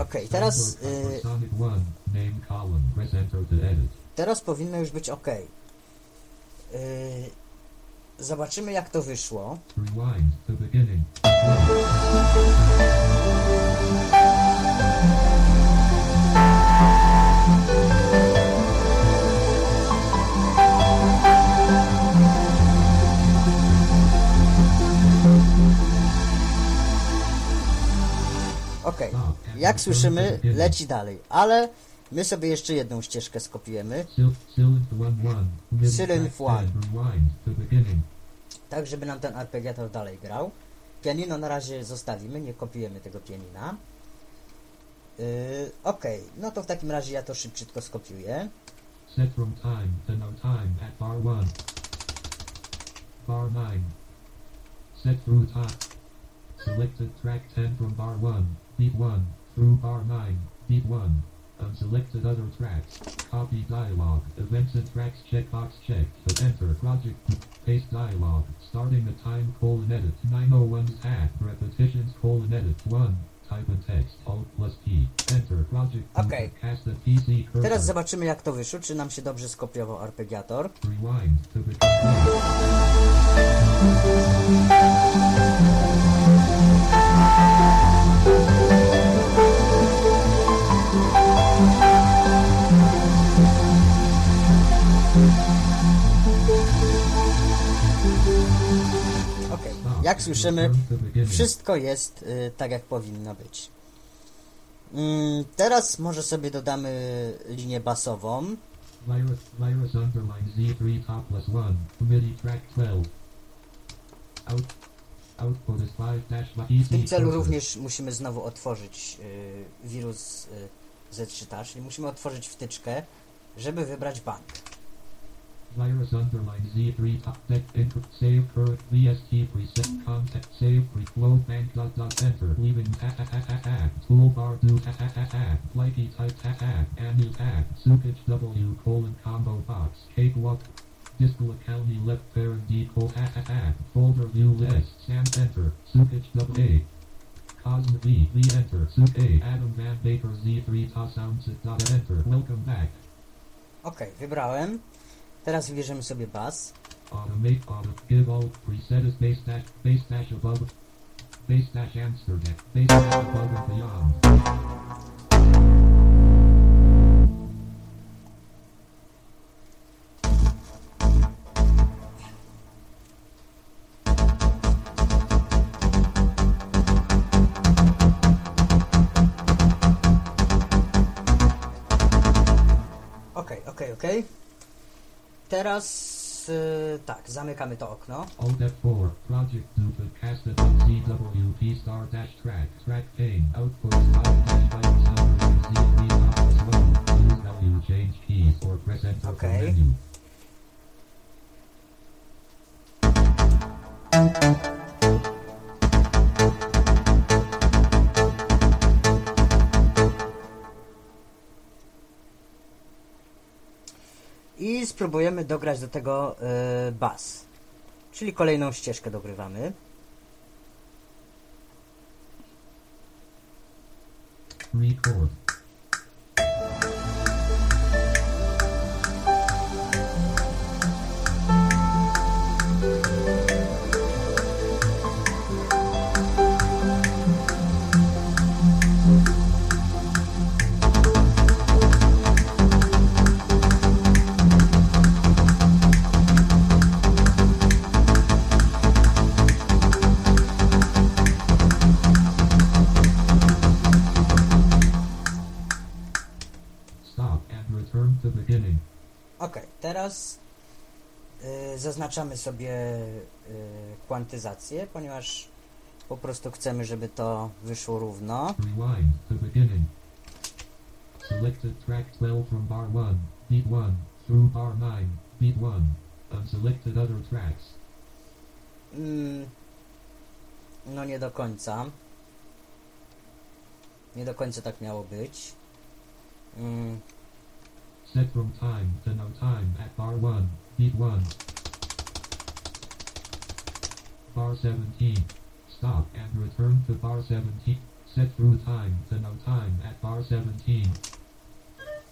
Okej, teraz, y- hypersonic 1, name column, press enter to edit. Teraz powinno już być ok. Yy, zobaczymy jak to wyszło. Rewind to beginning. Ok, Stop. jak słyszymy, leci dalej, ale my sobie jeszcze jedną ścieżkę skopiujemy, Cylinth 1 1. Cylinth one. Rewind to beginning. tak żeby nam ten arpeggiator dalej grał. Pianino na razie zostawimy, nie kopiujemy tego pianina. Yy, ok, no to w takim razie ja to szybciutko skopiuję. Set from time to no time at bar 1. Bar 9. Set through time. Selected track 10 from bar 1. Beat 1. Through bar 9. Beat 1. Unselected other tracks. Copy dialog. Events and tracks checkbox checked. But enter project. Paste dialog. Starting the time colon edit. 901's hat. Repetitions colon edit. 1. Type and text. Alt plus P. Enter project. Okej. Cast the PC cursor. Teraz zobaczymy jak to wyszło, czy nam się dobrze skopiował arpeggiator. Rewind to begin. Jak słyszymy, wszystko jest y, tak jak powinno być. Mm, teraz może sobie dodamy linię basową. Underline Z3 top plus 1. MIDI track 12. Out, output is 5 dash W tym celu również musimy znowu otworzyć y, wirus y, Z3 Touch, czyli musimy otworzyć wtyczkę, żeby wybrać bank. Virus underline Z3 top deck input save current VST preset contact save pre flow bank dot dot enter leaving ha ha ha ha ha toolbar do ha ha ha ha flighty type ha ha annual ha soupage W colon combo box cakewalk Discal county left parent D col ha ha ha folder view list Sam enter soupage W A Cosm V V enter soup A Adam Van Baker Z3 ta soundset dot enter welcome back Ok, wybrałem. Teraz wybierzemy sobie bas. Base dash Amsterdam base dash above and beyond. Teraz y, tak, zamykamy to okno. Alt F4 project duplicate casted CWP star dash track track pane output is 5 dash byte sound Z3 top plus 1 use value change keys or press enter for Okay. menu. I spróbujemy dograć do tego y, bas. Czyli kolejną ścieżkę dogrywamy. Record. Y, zaznaczamy sobie y, kwantyzację, ponieważ po prostu chcemy, żeby to wyszło równo. Rewind to beginning. Selected track 12 from bar 1, beat 1, through bar 9, beat 1. Unselected other tracks. Mm, no nie do końca. Nie do końca tak miało być. Mm, Set from time to no time at bar 1, beat 1. Bar 17. Stop and return to bar 17. Set through time to no time at bar 17.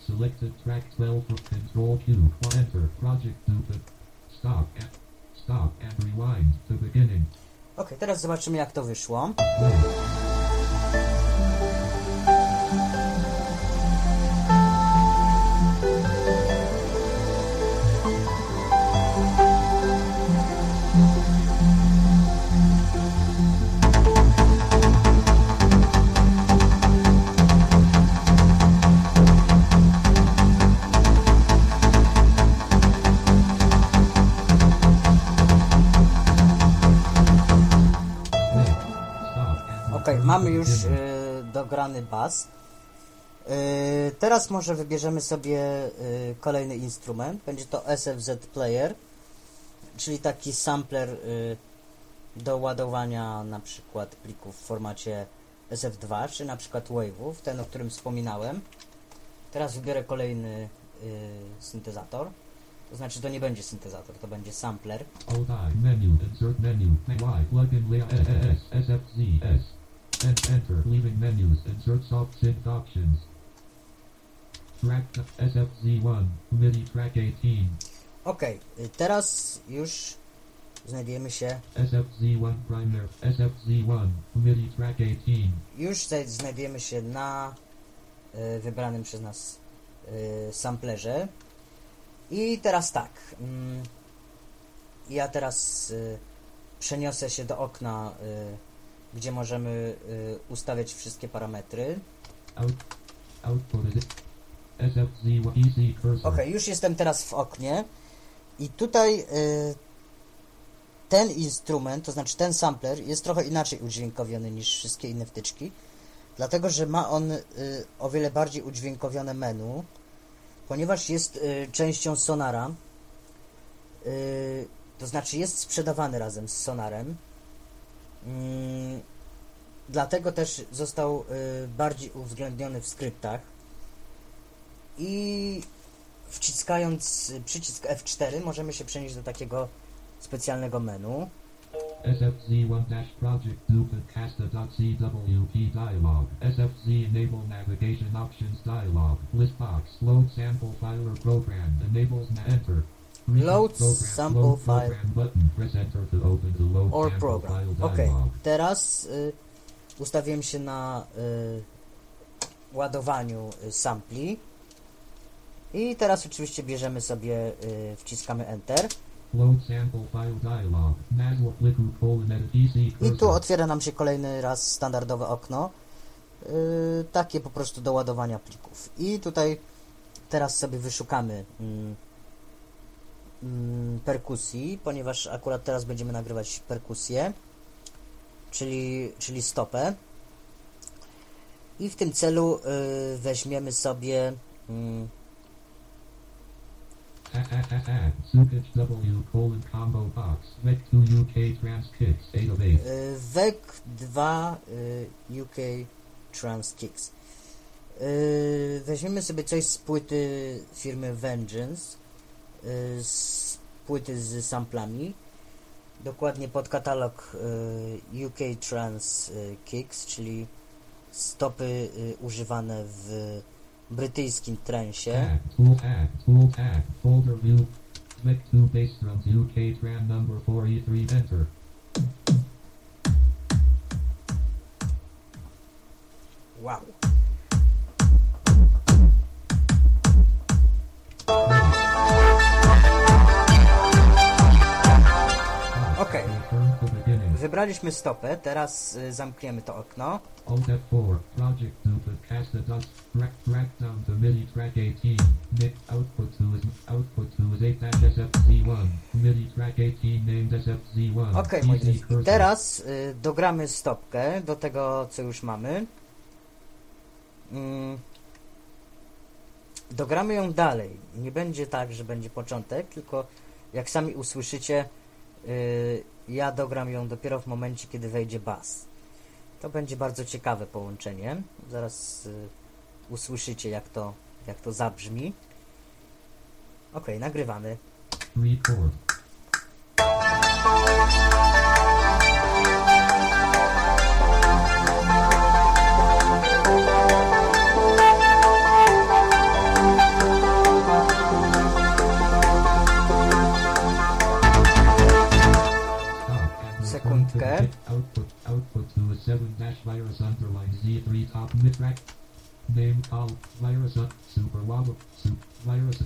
Selected track 12 for control Q. Enter project duplicate. Stop and stop and rewind to beginning. ok, teraz zobaczymy jak to wyszło. Mamy już y, dograny bas. Y, teraz może wybierzemy sobie y, kolejny instrument. Będzie to SFZ Player, czyli taki sampler do ładowania na przykład plików w formacie SF2, czy na przykład wave'ów, ten o którym wspominałem. Teraz wybiorę kolejny syntezator. To znaczy to nie będzie syntezator, to będzie sampler. Menu insert menu Y plugin layout enter leaving menus insert soft synth options track SFZ1 MIDI track 18 Ok, teraz już znajdujemy się SFZ1 primer SFZ1 MIDI track 18 Już znajdujemy się na y, wybranym przez nas y, samplerze. I teraz tak. Mm, ja teraz y, przeniosę się do okna, y, gdzie możemy y, ustawiać wszystkie parametry. out output is SFZ1 EC cursor Ok, już jestem teraz w oknie. I tutaj y, ten instrument, to znaczy ten sampler jest trochę inaczej udźwiękowiony niż wszystkie inne wtyczki, dlatego że ma on y, o wiele bardziej udźwiękowione menu, ponieważ jest y, częścią Sonara, y, to znaczy jest sprzedawany razem z Sonarem, dlatego też został y, bardziej uwzględniony w skryptach i wciskając przycisk F4 możemy się przenieść do takiego specjalnego menu. SFZ1 dash project duplicate casta.cwp dialog. SFZ enable navigation options dialog. List box. Load sample program. Enables na enter. Load sample file. or program. Ok, teraz y, ustawiłem się na y, ładowaniu y, sampli. I teraz oczywiście bierzemy sobie, y, wciskamy Enter. I tu otwiera nam się kolejny raz standardowe okno, y, takie po prostu do ładowania plików. I tutaj teraz sobie wyszukamy mm, mm, perkusji, ponieważ akurat teraz będziemy nagrywać perkusję, czyli, czyli stopę. I w tym celu y, weźmiemy sobie mm, Sukich W colon combo box. Vec 2 UK trans kicks 8 of 8. y, VEC 2 y, UK Trans Kicks. Y, weźmiemy sobie coś z płyty firmy Vengeance, y, z płyty z samplami, dokładnie pod katalog y, UK Trans y, Kicks, czyli stopy y, używane w brytyjskim transie. Tab, to is 8-SFZ1, MIDI track 18 named SFZ1, Okej, moi PC drodzy. I cursor, teraz y, dogramy stopkę do tego, co już mamy. Mm. Dogramy ją dalej. Nie będzie tak, że będzie początek, tylko jak sami usłyszycie, y, ja dogram ją dopiero w momencie, kiedy wejdzie bas. To będzie bardzo ciekawe połączenie. Zaraz y, usłyszycie, jak to, jak to zabrzmi. Okej, nagrywamy. Output, output to a 7 dash virus underline Z3 top mid track, name call, virus up, super wobble, soup, virus,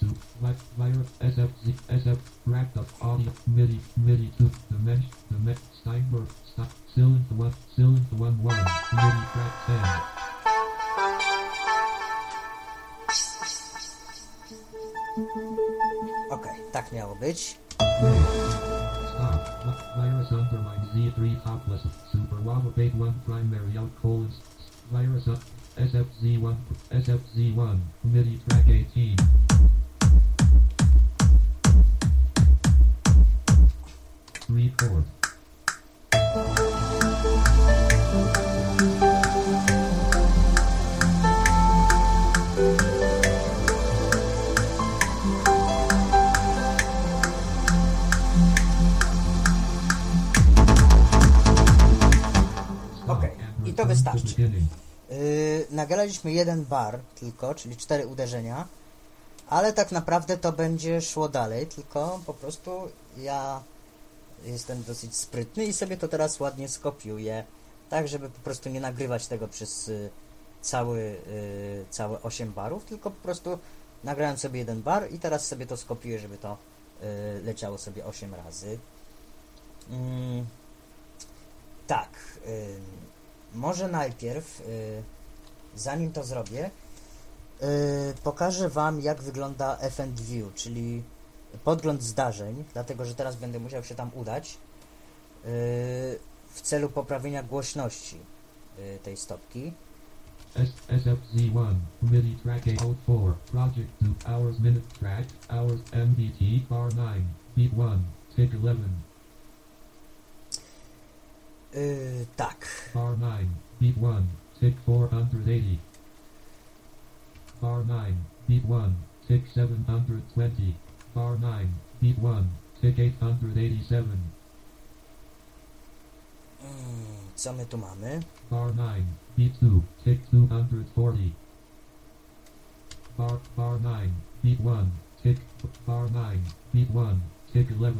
soup, vi- virus, SFZ, SF, wrapped up audio, MIDI, MIDI 2, dimension, dimension, Steinberg, stop, cylinder 1, cylinder 1 1, MIDI track 10. Okej, tak miało być. Stop. Virus underline Z3 topless. Super Wobble Bait 1 primary out colon. s- Virus up. SFZ1. SFZ1. MIDI track 18. Record. Wystarczy. Yy, nagraliśmy jeden bar tylko, czyli cztery uderzenia, ale tak naprawdę to będzie szło dalej, tylko po prostu ja jestem dosyć sprytny i sobie to teraz ładnie skopiuję, tak żeby po prostu nie nagrywać tego przez y, cały, y, całe 8 barów, tylko po prostu nagrałem sobie jeden bar i teraz sobie to skopiuję, żeby to y, leciało sobie 8 razy. Mm, tak, może najpierw, y, zanim to zrobię, y, pokażę Wam, jak wygląda FND View, czyli podgląd zdarzeń, dlatego że teraz będę musiał się tam udać y, w celu poprawienia głośności tej stopki. S SFZ1, MIDI track 804, Project 2, hours minute track, hours MBT, bar 9, beat 1, tick 11, Y, tak, bar 9, beat 1, tick 480, bar 9, beat 1, tick 720, bar 9, beat 1, tick 887, Mm, co my tu mamy? bar 9, beat 2, tick 240, bar, bar 9, beat 1, tick, bar 9, beat 1, tick 11,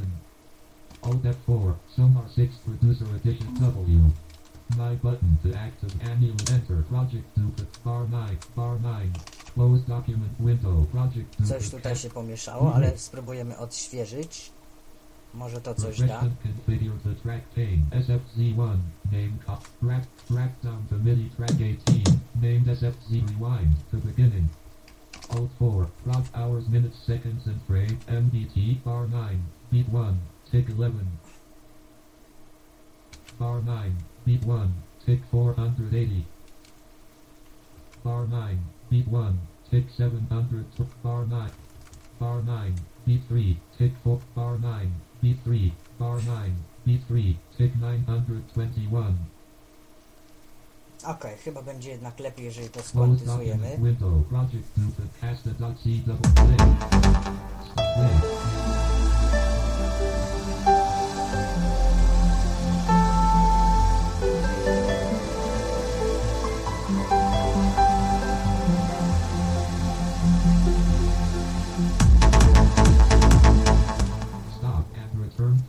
Alt F4, Sonar 6 Producer Edition W. My button to active annual enter project duplicate bar 9, bar 9, close document window project Coś duplicate. tutaj się pomieszało, ale spróbujemy odświeżyć. Może to coś da. Configure the track pane SFZ1 name cop track track down to MIDI track 18 named SFZ rewind to beginning Alt 4 prog hours minutes seconds and frame MDT bar 9 beat 1 tick 11 bar 9 beat 1 take 480 bar 9 beat 1 take 700 bar 9 bar 9 beat 3 take 4 bar 9 beat 3 bar 9 beat 3 take 921 Okej, chyba będzie jednak lepiej, jeżeli to skwantyzujemy.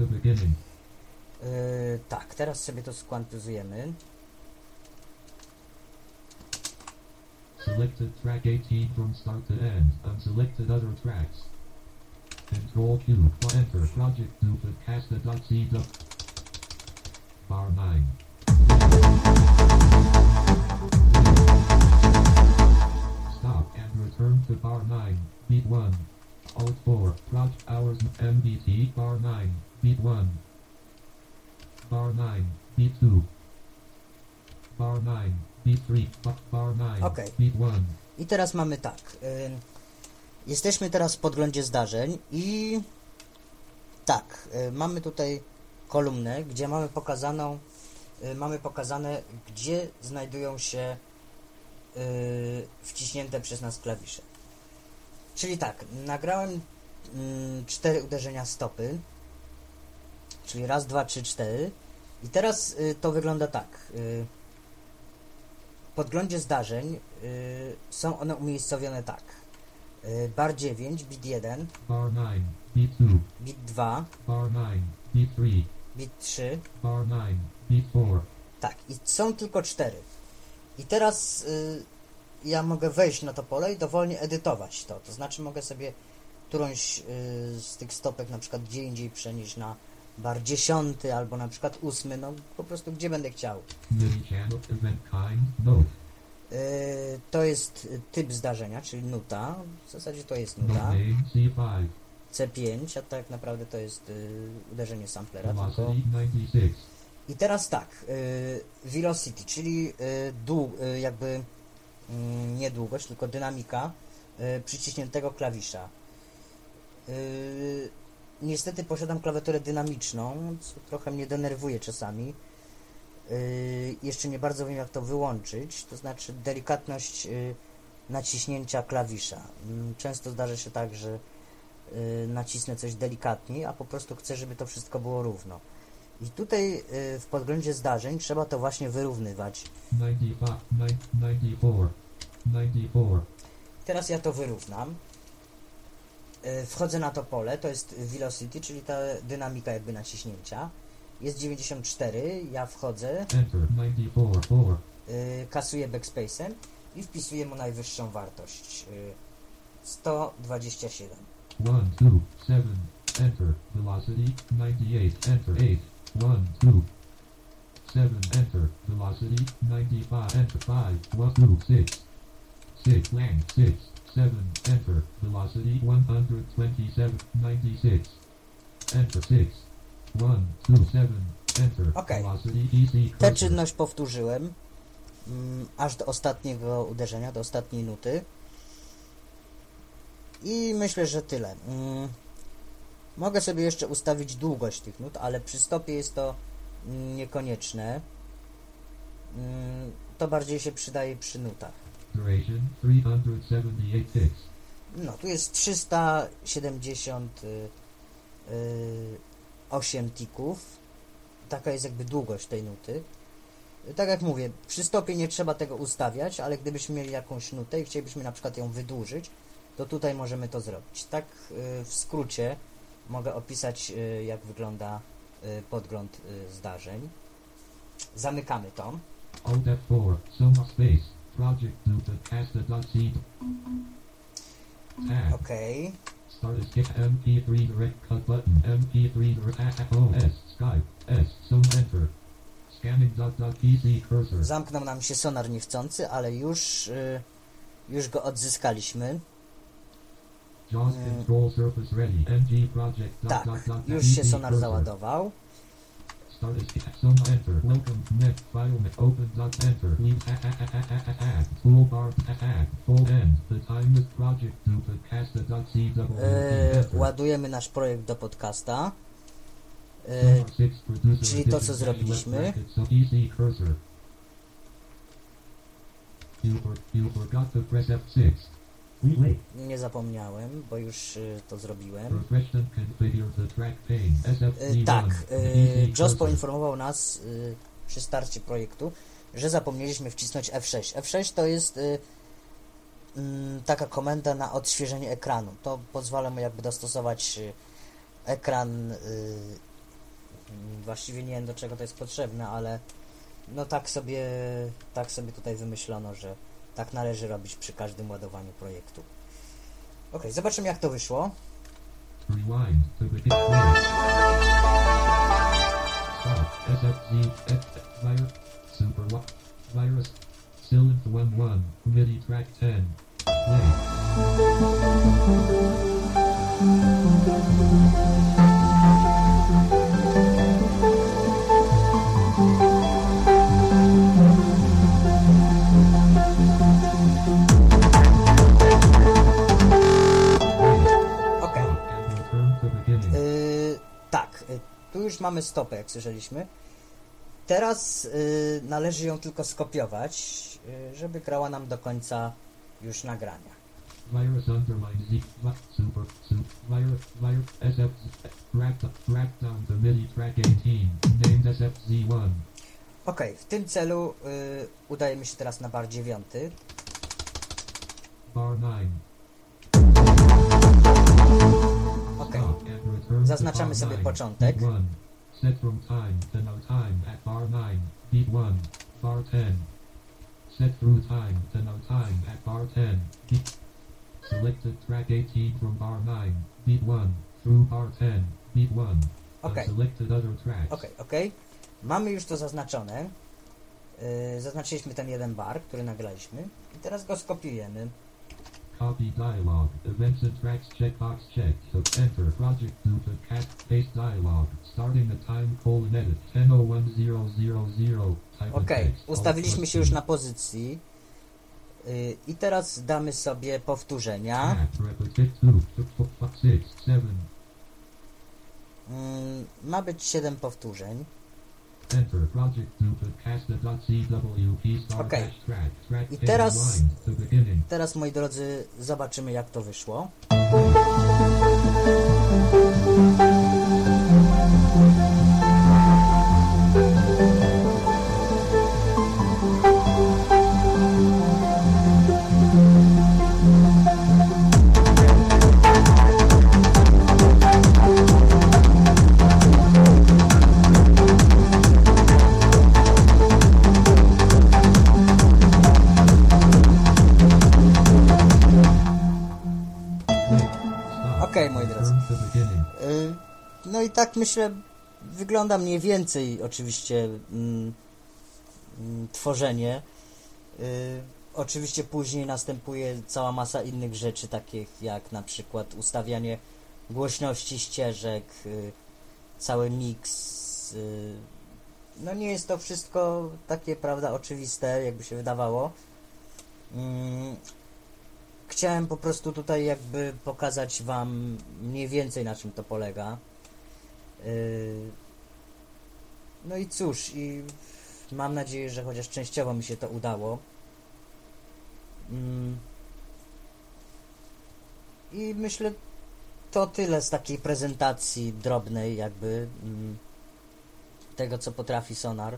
Beginning. Yy, tak, teraz sobie to skwantyzujemy. Selected track 18 from start to end. Unselected other tracks. Control Q. Enter project duplicate casta.c Bar 9. Stop and return to bar 9. Beat 1. Alt 4. Project hours MDT. Bar 9. Beat 1. Bar 9. Beat 2. Bar 9. Beat 3. Ba- Bar 9. Okej. Beat 1. I teraz mamy tak. y, jesteśmy teraz w podglądzie zdarzeń i tak, y, mamy tutaj kolumnę, gdzie mamy pokazaną, y, mamy pokazane, gdzie znajdują się y, wciśnięte przez nas klawisze. Czyli tak, nagrałem mm, cztery uderzenia stopy, czyli raz, dwa, trzy, cztery. I teraz y, to wygląda tak. Y, w podglądzie zdarzeń y, są one umiejscowione tak. Y, bar 9, bit 1, Bar 9. Beat 2. bit 2, Bar 9. Beat 3. bit 3. Bar 9. Beat 4. Tak, i są tylko cztery. I teraz y, ja mogę wejść na to pole i dowolnie edytować to. To znaczy mogę sobie którąś y, z tych stopek na przykład gdzie indziej przenieść na bar 10 albo na przykład 8, no po prostu gdzie będę chciał. Y, to jest typ zdarzenia, czyli nuta. W zasadzie to jest nuta. Name C5. C5, a tak naprawdę to jest y, uderzenie samplera. Tylko... Velocity 96. I teraz tak, y, velocity, czyli y, jakby mm, nie długość, tylko dynamika przyciśniętego klawisza. Niestety posiadam klawiaturę dynamiczną, co trochę mnie denerwuje czasami. Y, jeszcze nie bardzo wiem jak to wyłączyć, to znaczy delikatność y, naciśnięcia klawisza. Mm, Często zdarza się tak, że y, nacisnę coś delikatniej, a po prostu chcę, żeby to wszystko było równo. I tutaj y, w podglądzie zdarzeń trzeba to właśnie wyrównywać. 95. nine- 94. 94. Teraz ja to wyrównam. Y, Wchodzę na to pole, to jest velocity, czyli ta dynamika jakby naciśnięcia. Jest 94, ja wchodzę, Enter. 94. 4. y, kasuję backspace'em i wpisuję mu najwyższą wartość. y, 127. 1, 2, 7, enter, velocity, 98, enter, 8, 1, 2, 7, enter, velocity, 95, enter, 5, 1, 2, 6, 6, length, 6, 7, enter, velocity, 127, 96, enter, 6, 1, 2, 7, enter, easy, Tę czynność powtórzyłem mm, aż do ostatniego uderzenia, do ostatniej nuty. I myślę, że tyle. Mm, Mogę sobie jeszcze ustawić długość tych nut, ale przy stopie jest to mm, niekonieczne. Mm, To bardziej się przydaje przy nutach. Duration, 378 ticks, No, tu jest 378 tików. Taka jest jakby długość tej nuty. Tak jak mówię, przy stopie nie trzeba tego ustawiać, ale gdybyśmy mieli jakąś nutę i chcielibyśmy na przykład ją wydłużyć, to tutaj możemy to zrobić. Tak y, w skrócie mogę opisać, y, jak wygląda y, podgląd y, zdarzeń. Zamykamy to. Alt F4, Soma space, project loop at casta.c. Tag. Ok. Start escape MP3 direct cut button MP3 direct a- a- OS Skype S so enter scanning dot dot PC cursor Zamknął nam się sonar niechcący, ale już, y, już go odzyskaliśmy. JAWS Mm. control surface ready MG project dot Tak, dot dot już się sonar załadował. E, enter. ładujemy nasz projekt do podcasta. E, czyli to, co zrobiliśmy. Nie zapomniałem, bo już y, to zrobiłem. E, tak, e, JOS poinformował nas y, przy starcie projektu, że zapomnieliśmy wcisnąć F6. F6 to jest y, mm, taka komenda na odświeżenie ekranu. To pozwala mu jakby dostosować y, ekran. y, Właściwie nie wiem do czego to jest potrzebne, ale no tak sobie, tak sobie tutaj wymyślono, że tak należy robić przy każdym ładowaniu projektu. Ok, zobaczymy jak to wyszło. Rewind tu już mamy stopę, jak słyszeliśmy. Teraz yy, należy ją tylko skopiować, yy, żeby grała nam do końca już nagrania. Virus underline Z, super, virus, virus, track down MIDI track 18, named SFZ1. Okej, w tym celu yy, udajemy się teraz na bar dziewiąty. Bar 9. Okej, Zaznaczamy sobie 9. początek. Beat 1. Set time time at bar 9. Beat 1. Bar 10. Set time time at bar 10. Beat. Selected track 18 from bar 9. Beat 1. Through bar 10. Beat 1. Okej. Selected other tracks. okej, okej. Mamy już to zaznaczone. Yy, zaznaczyliśmy ten jeden bar, który nagraliśmy. I teraz go skopiujemy. Copy dialog. Events and tracks checkbox checked. So enter project to cat paste dialog. Starting the time colon edit 101000. Type in Okej, text. ustawiliśmy się już na pozycji. Yy, I teraz damy sobie powtórzenia. Track replicate 2 to 6 7. Mm, ma być 7 powtórzeń. Track. Track I teraz-. Teraz, moi drodzy, zobaczymy jak to wyszło. Tak myślę, wygląda mniej więcej oczywiście mm, mm, tworzenie. Y, Oczywiście później następuje cała masa innych rzeczy, takich jak na przykład ustawianie głośności ścieżek, y, cały miks. y, No nie jest to wszystko takie, prawda, oczywiste, jakby się wydawało. Mm, Chciałem po prostu tutaj jakby pokazać Wam mniej więcej na czym to polega. Yy, No i cóż, i mam nadzieję, że chociaż częściowo mi się to udało. Mm. I myślę, to tyle z takiej prezentacji drobnej, jakby mm, tego, co potrafi Sonar,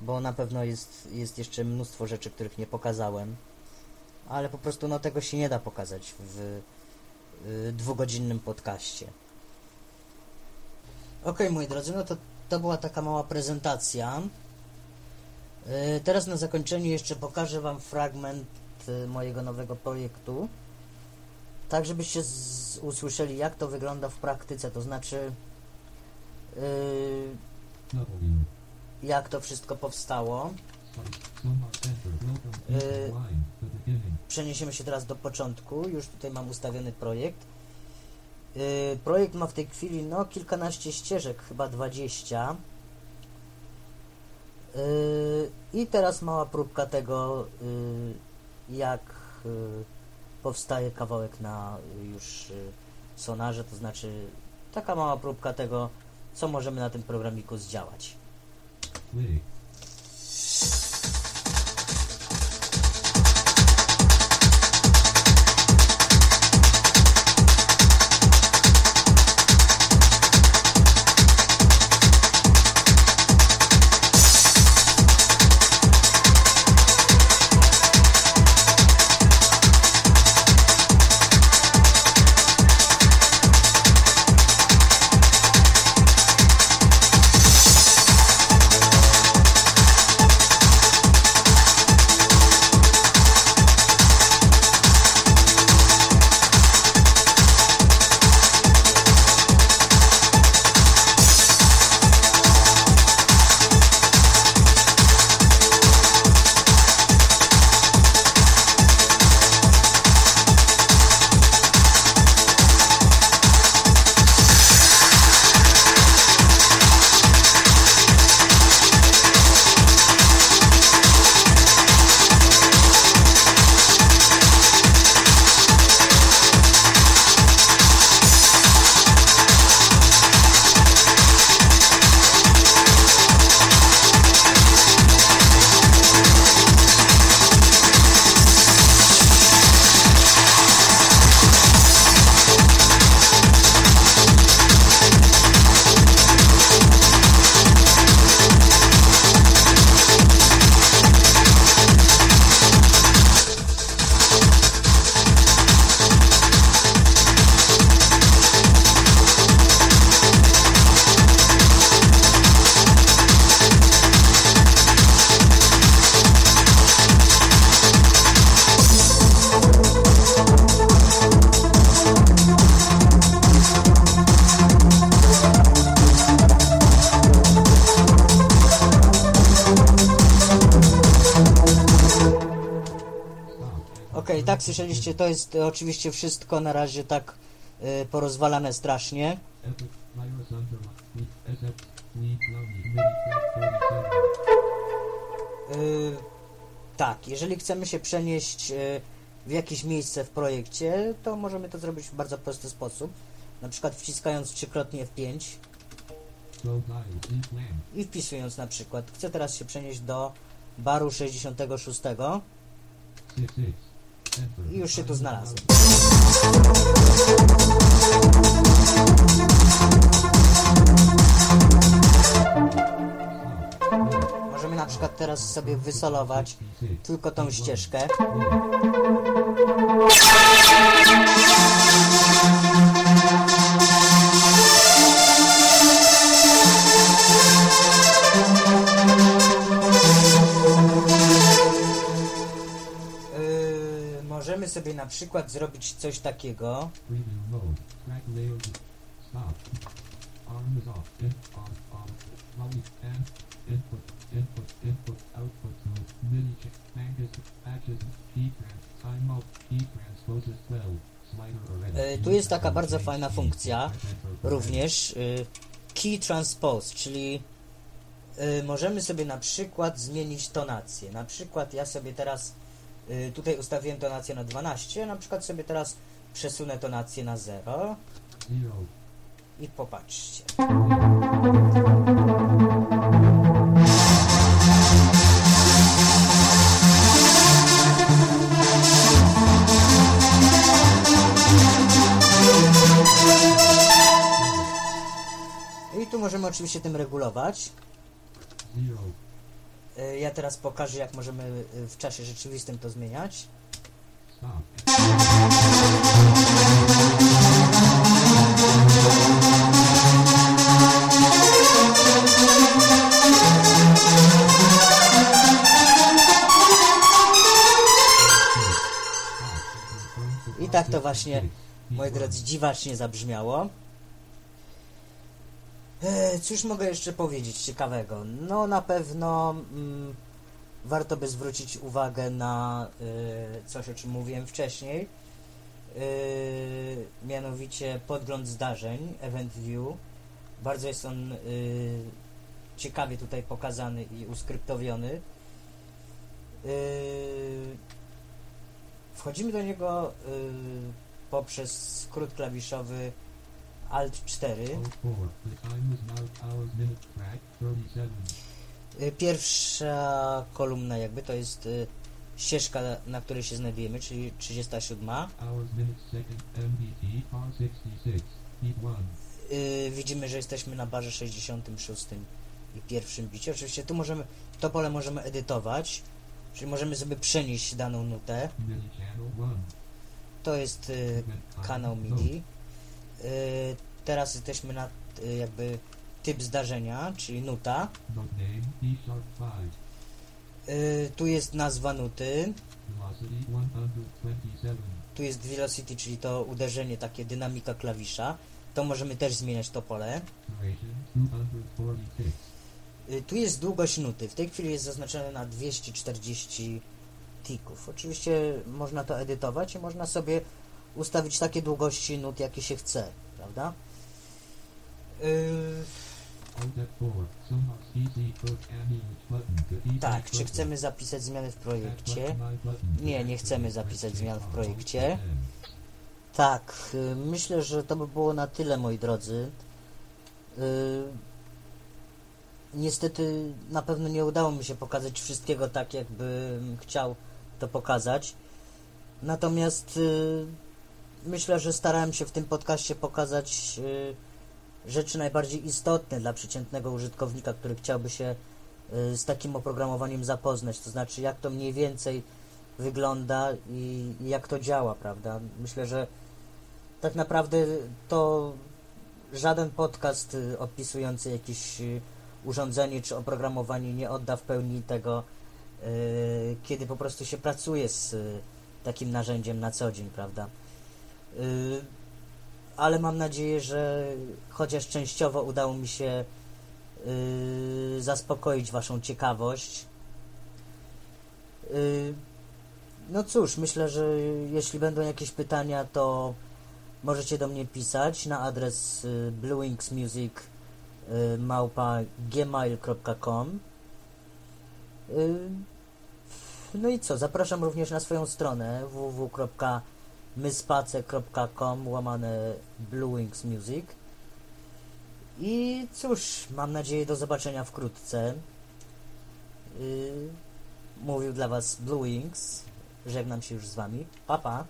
bo na pewno jest, jest jeszcze mnóstwo rzeczy, których nie pokazałem ale po prostu no tego się nie da pokazać w y, dwugodzinnym podcaście. Ok, moi drodzy, no to, to była taka mała prezentacja. Y, teraz na zakończenie jeszcze pokażę Wam fragment y, mojego nowego projektu, tak żebyście usłyszeli jak to wygląda w praktyce, to znaczy y, W. jak to wszystko powstało. Yy. Przeniesiemy się teraz do początku. Już tutaj mam ustawiony projekt. Yy, projekt ma w tej chwili no kilkanaście ścieżek, chyba 20. Yy, I teraz mała próbka tego, yy, jak powstaje kawałek na już sonarze, to znaczy taka mała próbka tego, co możemy na tym programiku zdziałać. Wig. Słyszeliście, to jest e, oczywiście wszystko na razie tak e, porozwalane strasznie. 47 Y, tak, jeżeli chcemy się przenieść y, w jakieś miejsce w projekcie, to możemy to zrobić w bardzo prosty sposób. Na przykład wciskając trzykrotnie F5 Slow Dial Deep Lamp i wpisując na przykład chcę teraz się przenieść do baru 66 6 6 Enter i już się tu znalazłem. Możemy na przykład teraz sobie wysolować tylko tą ścieżkę. Key transposes 12 Slider or edit E, tu jest taka bardzo fajna funkcja, również y, key transpose, czyli y, możemy sobie na przykład zmienić tonację. Na przykład ja sobie teraz tutaj ustawiłem tonację na 12, na przykład sobie teraz przesunę tonację na 0 Zero i popatrzcie. I tu możemy oczywiście tym regulować. Y, Ja teraz pokażę, jak możemy y, w czasie rzeczywistym to zmieniać. I tak to właśnie, moi drodzy, dziwacznie zabrzmiało. E, Cóż mogę jeszcze powiedzieć ciekawego? No na pewno mm, warto by zwrócić uwagę na y, coś, o czym mówiłem wcześniej. Y, mianowicie podgląd zdarzeń, Event View. Bardzo jest on y, ciekawie tutaj pokazany i uskryptowiony. Wchodzimy do niego poprzez skrót klawiszowy Alt 4. Oh four. The time is now hours minute track 37. Y, Pierwsza kolumna jakby to jest y, ścieżka, na której się znajdujemy, czyli 37. Hours minute second MBT R66. Heat 1. Y, Widzimy, że jesteśmy na barze 66 i pierwszym bicie. Oczywiście tu możemy, to pole możemy edytować, czyli możemy sobie przenieść daną nutę. MIDI channel 1. To jest kanał MIDI. Y, Teraz jesteśmy na y, jakby typ zdarzenia, czyli nuta. Note name D sharp 5. Y, Tu jest nazwa nuty. Velocity 127. Tu jest velocity, czyli to uderzenie, takie dynamika klawisza. To możemy też zmieniać to pole. Duration 246. Tu jest długość nuty. W tej chwili jest zaznaczone na 240 tików. Oczywiście można to edytować i można sobie ustawić takie długości nut, jakie się chce, prawda? Yy, Outlet 4. Sonos PC Coach Ambient button. to PC tak, czy chcemy zapisać zmiany w projekcie? Nie, nie chcemy zapisać zmian w projekcie. Tak, y, myślę, że to by było na tyle, moi drodzy. Y, Niestety na pewno nie udało mi się pokazać wszystkiego tak, jakbym chciał to pokazać. Natomiast y, myślę, że starałem się w tym podcaście pokazać y, rzeczy najbardziej istotne dla przeciętnego użytkownika, który chciałby się y, z takim oprogramowaniem zapoznać. To znaczy, jak to mniej więcej wygląda i, jak to działa, prawda? Myślę, że tak naprawdę to żaden podcast y, opisujący jakieś urządzenie czy oprogramowanie nie odda w pełni tego, kiedy po prostu się pracuje z takim narzędziem na co dzień, prawda? Y, ale mam nadzieję, że chociaż częściowo udało mi się y, zaspokoić Waszą ciekawość. Y, no cóż, myślę, że jeśli będą jakieś pytania, to możecie do mnie pisać na adres bluewingsmusic małpa gmail.com No i co, zapraszam również na swoją stronę www.myspace.com łamane bluewingsmusic i cóż, mam nadzieję do zobaczenia wkrótce. Yy, mówił dla Was Blue Wings. Żegnam się już z Wami. Pa, pa.